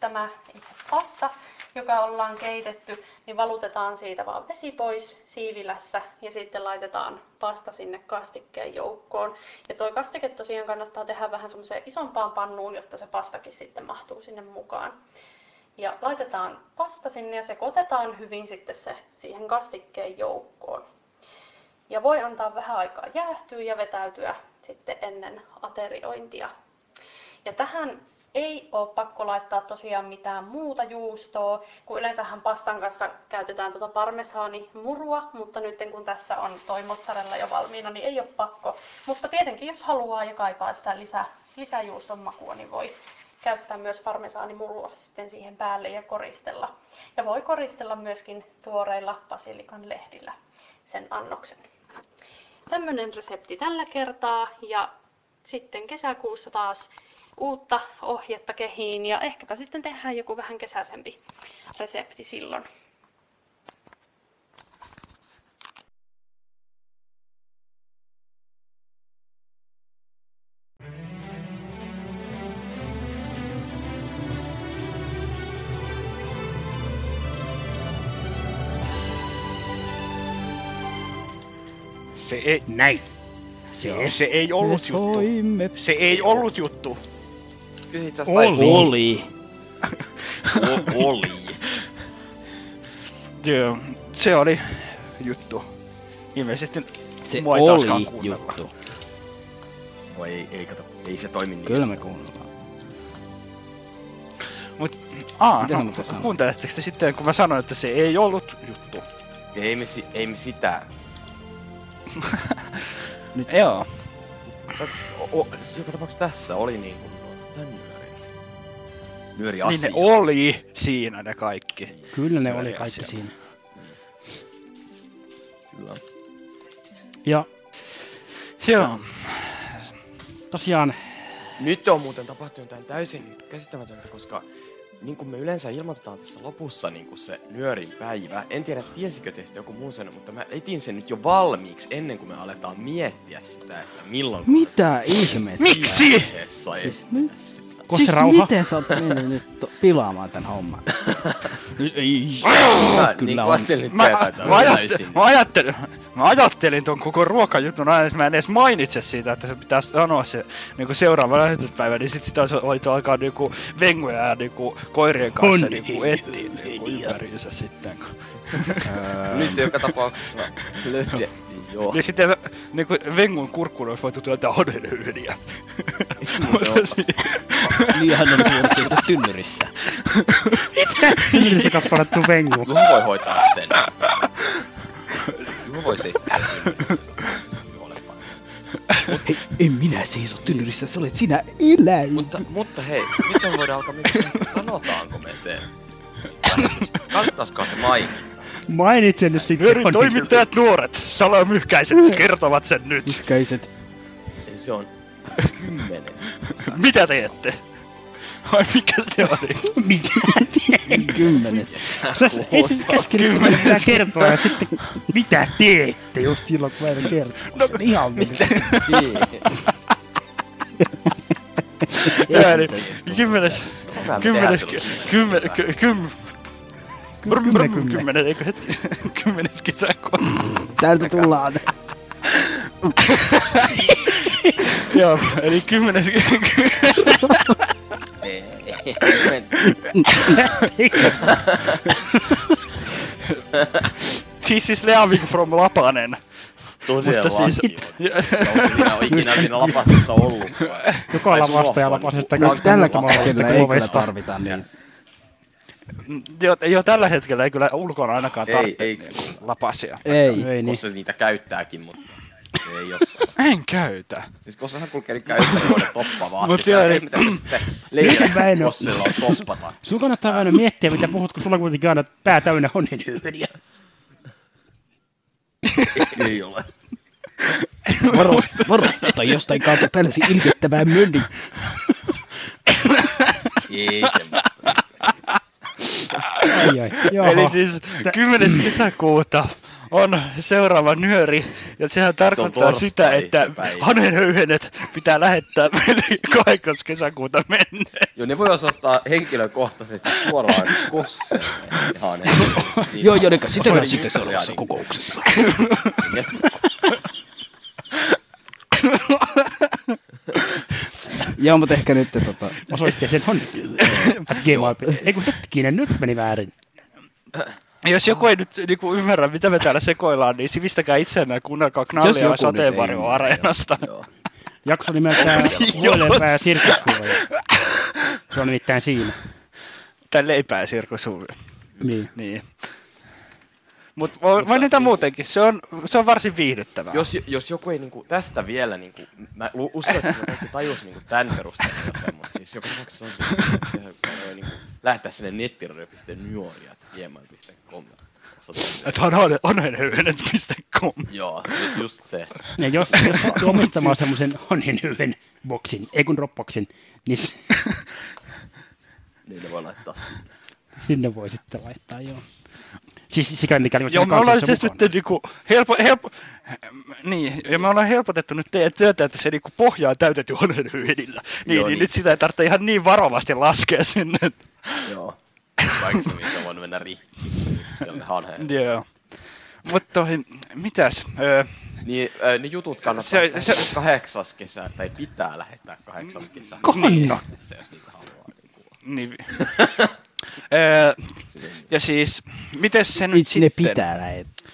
tämä itse pasta, joka ollaan keitetty, niin valutetaan siitä vaan vesi pois siivilässä ja sitten laitetaan pasta sinne kastikkeen joukkoon. Ja tuo kastike tosiaan kannattaa tehdä vähän semmoiseen isompaan pannuun, jotta se pastakin sitten mahtuu sinne mukaan. Ja laitetaan pasta sinne ja sekoitetaan hyvin sitten se siihen kastikkeen joukkoon. Ja voi antaa vähän aikaa jäähtyä ja vetäytyä sitten ennen ateriointia. Ja tähän ei ole pakko laittaa tosiaan mitään muuta juustoa, kun yleensähän pastan kanssa käytetään tuota parmesaanimurua, mutta nyt kun tässä on toi mozzarella jo valmiina, niin ei ole pakko. Mutta tietenkin jos haluaa ja kaipaa sitä lisä, lisäjuuston makua, niin voi käyttää myös parmesaanimurua sitten siihen päälle ja koristella. Ja voi koristella myöskin tuoreilla basilikan lehdillä sen annoksen. Tämmönen resepti tällä kertaa ja sitten kesäkuussa taas uutta ohjetta kehiin ja ehkäpä sitten tehdään joku vähän kesäisempi resepti silloin. Ei... Näin. Se, se ei ollut juttu. soimme Se ei ollut juttu. Asiassa taisi Oli. Oli. O- oli. Joo, se oli juttu. Ilmeisesti Se mua ei oli kuunnella. juttu. No ei, ei kato, ei se toimi niin. Kyllä me kuunnellaan. Mut, aa, Mitä no, sä kuunteletteko te sitten, kun mä sanoin, että se ei ollut juttu? Ei me, si- ei me sitä. Joo. Täts, o, o, se joka tapauksessa tässä oli niinku tän nyöri. Nyöri Niin asia. ne oli siinä ne kaikki. Kyllä ne Hyvä oli kaikki asia. siinä. Kyllä. Ja Joo. tosiaan, Nyt on muuten tapahtunut jotain täysin käsittämätöntä, koska niin kuin me yleensä ilmoitetaan tässä lopussa niin kuin se nyörin päivä. En tiedä, tiesikö teistä joku muu sen, mutta mä etin sen nyt jo valmiiksi ennen kuin me aletaan miettiä sitä, että milloin Mitä ihmettä? Miksi? Siis esittää sitä. Kosse siis rauha. miten sä oot mennyt nyt to- pilaamaan tän homman? ei, niin kyllä kuin on. Mä, mä, ajattelin, mä, ajattelin, mä ajattelin ton koko ruokajutun aina, että mä en edes mainitse siitä, että se pitää sanoa se niinku seuraava lähetyspäivä, niin sit sitä olisi voitu alkaa niinku vengoja ja niinku koirien kanssa On niinku etsiä niinku ympäriinsä sitten. Nyt se joka tapauksessa löydettiin, joo. Niin sitten niinku vengun kurkkuun olisi voitu työntää hodelöyhdiä. Muuten opas. Niin hän oli suorittanut tynnyrissä. kasvanettu vengu. Juho voi hoitaa sen. Juho voi seistää Juholepa. Ei, en minä seiso tynnyrissä, se olet sinä eläin. Mutta, mutta hei, nyt me voidaan alkaa miettiä, sanotaanko me se? Kannattaisiko se mainita? Mainitse nyt sitten. Nyörin toimittajat nuoret, salamyhkäiset, kertovat sen nyt. Yhkäiset. Ei, Se on kymmenes. Mitä teette? Vai mikä se oli? Mitä teet? Kymmenes. Sä ei siis käskenyt kertoa ja sitten mitä teette just silloin kun mä en kertoa No, sen ihan mitä? Niin. Joo, eli kymmenes, kymmenes, kymmenes, Kymmenen, kymmenen. kymmenes, eikö hetki, kymmenes kesäkuun. Täältä tullaan. Joo, eli kymmenes, Ei, ei, ei. this is Leaving from Lapanen. Todella Mutta siis- siis... Onko siinä ole ikinä siinä lapasessa ollut? Joka lavasta ja lapasesta tälläkin hetkellä ei kyllä tarvita niin. jo, jo tällä hetkellä ei kyllä ulkona ainakaan Ei, tarvitse ei. niin lapasia. Ei. Ei niin. Niitä käyttääkin, mutta se ei oo. En käytä. Siis Kossahan kulkee nyt käyttää joiden toppa vaan. Mut joo, ei eli- mitään sitten leijä Väinö. Kossilla on toppata. Sun kannattaa aina miettiä mitä puhut, kun sulla on kuitenkin aina pää täynnä onnenhyyveniä. Ei ole. Varo, varo, tai jostain kautta pälsi ilkettävää mönni. Ei semmoista. Ai ai, jaha. Eli siis 10. kesäkuuta on seuraava nyöri, ja sehän tarkoittaa torstai sitä, se että hanenhöyhenet pitää lähettää meille 8. kesäkuuta mennessä. Joo, ne voi osoittaa henkilökohtaisesti suoraan Kosselle. Ihan. Joo, jotenka sitä on sitten seuraavassa niin. kokouksessa. Joo, mutta ehkä nyt tota... Osoitteeseen onnenhyyveniä. Ei kun hetkinen, nyt meni väärin. Jos joku ei nyt niinku ymmärrä, mitä me täällä sekoillaan, niin sivistäkää itseänne ja kuunnelkaa knallia sateenvarjo-areenasta. Jakso nimeltään. Huolenpää ja sirkushuoja. Se on nimittäin siinä. Tai leipää ja sirkushuuvi. Niin. Niin. Mut voi, voi niitä muutenkin, se on, se on varsin viihdyttävää. Jos, jos joku ei niinku tästä vielä niinku, mä uskon, että kaikki tajus niinku tän perusteella semmoinen. Siis joka tapauksessa on se, että niinku, lähettää sinne nettiradio.nuoria.gmail.com Että on onenhöyhenet.com. Joo, ju- just se. Ja jos, jos sattuu omistamaan semmoisen onnenhyyven boksin, ei kun Dropboxin, niin Niin ne voi laittaa sinne. sinne voi sitten laittaa, joo. Siis sikäli mikäli on Joo, siinä me ollaan kansiossa siis mukana. nyt niinku helpo, helpo, niin, ja me ollaan helpotettu nyt teidän työtä, että se niinku pohjaa täytetty onenhöyhenillä. Niin, Joo, niin, niin. nyt sitä ei tarvitse ihan niin varovasti laskea sinne. Joo. Vaikka se missä voinut mennä rikki. Sellainen hanhe. Joo. Mutta toi, mitäs? Öö, Niin, ö, ne jutut kannattaa Se- se, se- kahdeksas kesä, tai pitää lähettää kahdeksas kesä. Kanna. Se, jos niitä haluaa. Niin. Öö, ja siis, miten se nyt Ne sitten... pitää lähettää.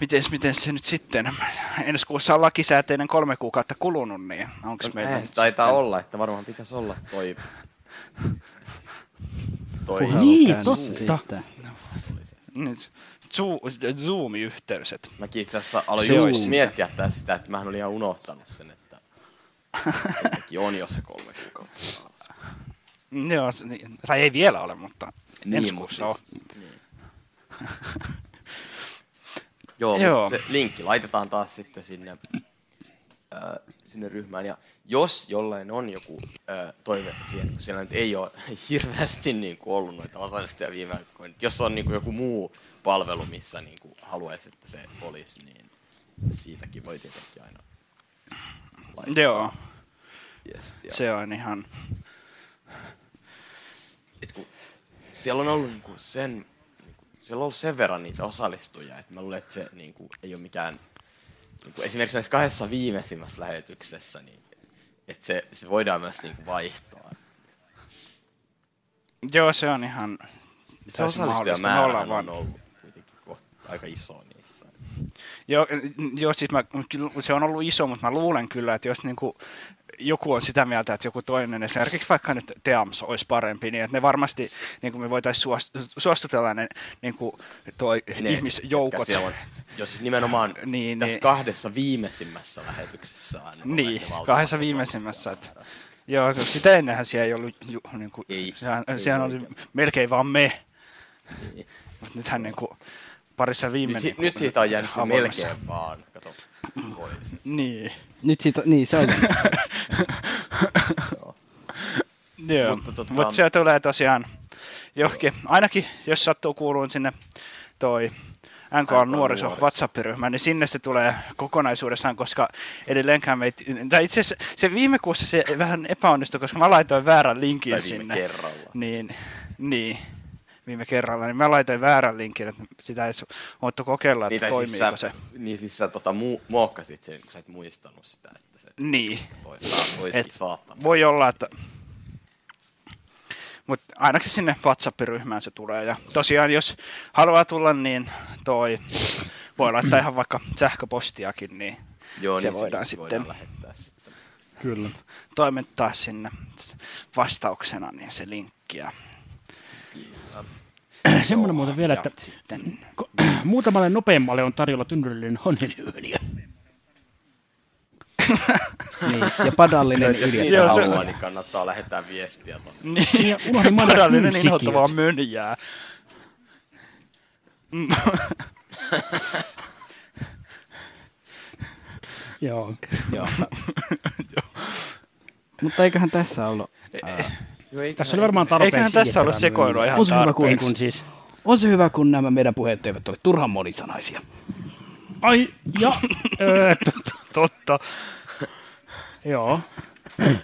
Mites, miten se nyt sitten? Ensi kuussa on lakisääteinen kolme kuukautta kulunut, niin onko No, meillä... näin se taitaa olla, että varmaan pitäisi olla toi... toi Puhelu Niin, totta. Nyt Zo- Zoom-yhteys. et- Mäkin itse asiassa aloin just olisi- miettiä tässä sitä, että mähän olin ihan unohtanut sen, että on jo se kolme kuukautta. Joo, se- niin, tai ei vielä ole, mutta Niin, ensi kuussa on. siis- niin. Joo, Joo. Joo. se linkki laitetaan taas sitten sinne, äh, sinne ryhmään. Ja jos jollain on joku äh, toive siihen, kun siellä nyt ei ole hirveästi niin kuin, ollut noita osallistujia viime aikoina. Jos on niin kuin, joku muu palvelu, missä niin kuin, haluaisi, että se olisi, niin siitäkin voi tietenkin aina laittaa Joo. viestiä. Se on ihan... Et kun siellä on ollut niinku sen, niinku, siellä on ollut sen verran niitä osallistujia, että mä luulen, että se niinku, ei ole mikään, niinku, esimerkiksi näissä kahdessa viimeisimmässä lähetyksessä, niin että se, se voidaan myös niinku vaihtaa. Joo, se on ihan... Se osallistujamäärä ollaan on ollut kuitenkin koht, aika iso niissä. Joo, joo, siis mä, se on ollut iso, mutta mä luulen kyllä, että jos niinku joku on sitä mieltä, että joku toinen, esimerkiksi vaikka nyt Teams olisi parempi, niin että ne varmasti, niin kuin me voitaisiin suost- suostutella ne niin kuin toi Ne, ihmisjoukot. on, jos siis nimenomaan niin, tässä niin, kahdessa viimeisimmässä lähetyksessä on niin kahdessa viimeisimmässä. Että, joo, sitä ennenhän siellä ei ollut, ju, niin kuin, Ei, sehän, ei sehän oli melkein vaan me. Niin. Mutta nythän niin kuin, parissa viime... Nyt, niin si- nyt siitä on jäänyt se melkein vaan. Kato. Niin. Nyt siitä, niin se on. Joo, Mutta mutta, tota- mutta se tulee tosiaan johonkin, ainakin jos sattuu kuuluun sinne toi NK nuoriso nuoriso. WhatsApp-ryhmä, niin sinne se tulee kokonaisuudessaan, koska edelleenkään meitä, tai itse asiassa se viime kuussa se vähän epäonnistui, koska mä laitoin väärän linkin Tai viime sinne. kerralla. Niin, niin, viime kerralla, niin mä laitoin väärän linkin, että sitä ei voittu kokeilla, että Niin, tai toimiiko siis sä, se. Niin siis sä tota, mu- muokkasit sen, kun sä et muistanut sitä, että se Niin. Et saattanut. voi olla, että... Mutta ainakin sinne WhatsApp-ryhmään se tulee. Ja tosiaan, jos haluaa tulla, niin toi voi laittaa ihan vaikka sähköpostiakin, niin Joo, se niin voidaan sitten voidaan lähettää sitten. Kyllä. toimittaa sinne vastauksena niin se linkki. Ja Semmoinen muuten vielä, että muutamalle nopeammalle on tarjolla tynnyrillinen onnenlyöniä. niin, ja padallinen Jos Joo, se- haluaa, niin kannattaa lähettää viestiä. Niin, Ja unohdin kynsikivet. inhottavaa mönjää. Mm. Joo. Joo. Mutta eiköhän tässä ollut... Ää, Joo, eiköhän- Tässä oli varmaan tarpeeksi. Eiköhän tässä ollut sekoilua ihan on se hyvä, kun, kun siis. on se hyvä, kun nämä meidän puheet eivät ole turhan monisanaisia. Ai, ja, Totta. joo.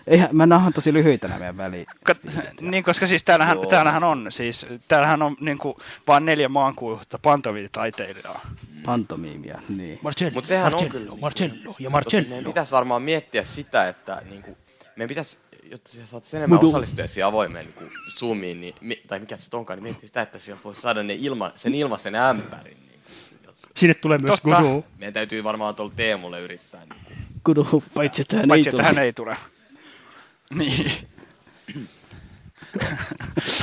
Eihän, mä nahan tosi lyhyitä nämä meidän väliin. Kat- niin, koska siis täällähän, Joo. täällähän on, siis täällähän on niinku vaan neljä maankuuta pantomiilitaiteilijaa. Pantomiimia, niin. Marcello, Mut sehän on Marcello, kyllä- Marcello ja Marcello. meidän pitäisi varmaan miettiä sitä, että niinku, meidän pitäisi, jotta siellä saataisiin enemmän Mudu. osallistujia siihen avoimeen niinku, Zoomiin, niin, mi- tai mikä se onkaan, niin miettiä sitä, että sieltä voisi saada ne ilma, sen ilmaisen ämpärin. Niin, jos, Sinne tulee myös Totta. Guru. meidän täytyy varmaan tuolla Teemulle yrittää. Niin, Kudu, paitsi että hän Paitsi, ei tule. hän ei tule. Niin.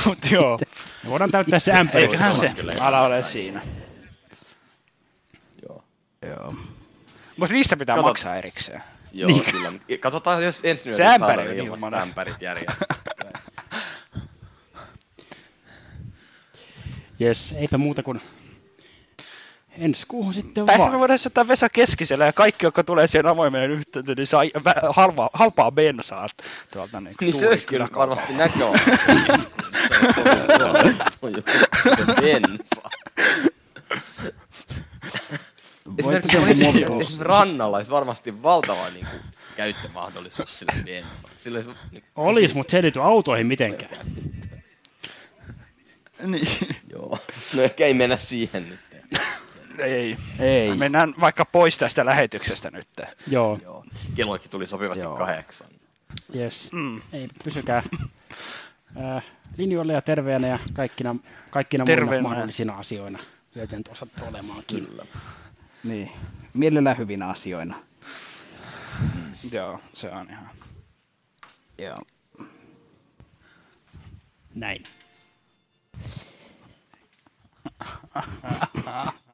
Mut joo, Me voidaan täyttää se ämpäri. eiköhän se ala ole siinä. joo. Joo. Mutta niistä pitää Kato- maksaa erikseen. Joo, Niin. kyllä. Katsotaan, jos ensi Se yöllä ämpäri saadaan on ilmaiset ilmanen. ämpärit järjestettyä. Jes, eipä muuta kuin ensi kuuhun sitten Tai ehkä me vaan. voidaan ottaa Vesa keskisellä ja kaikki, jotka tulee siihen avoimeen yhteyteen, niin saa vä- halpaa, bensaa tuolta niin, Niin se olisi kyllä varmasti näköä. Bensa. Esimerkiksi, esimerkiksi, rannalla olisi varmasti valtava niin kuin, käyttömahdollisuus sille. Sillä olisi, niin, Olis, mutta se ei liity autoihin mitenkään. Niin. Joo. No ehkä ei mennä siihen nyt. Ei. Ei. Mennään vaikka pois tästä lähetyksestä nyt. Joo. Joo. Kellokin tuli sopivasti Joo. kahdeksan. Yes. Mm. Ei, pysykää äh, linjoilla ja terveenä ja kaikkina, kaikkina muina mahdollisina asioina, joita nyt osatte olemaankin. Kyllä. Niin. Mielellään hyvinä asioina. Joo, se on ihan. Joo. Näin.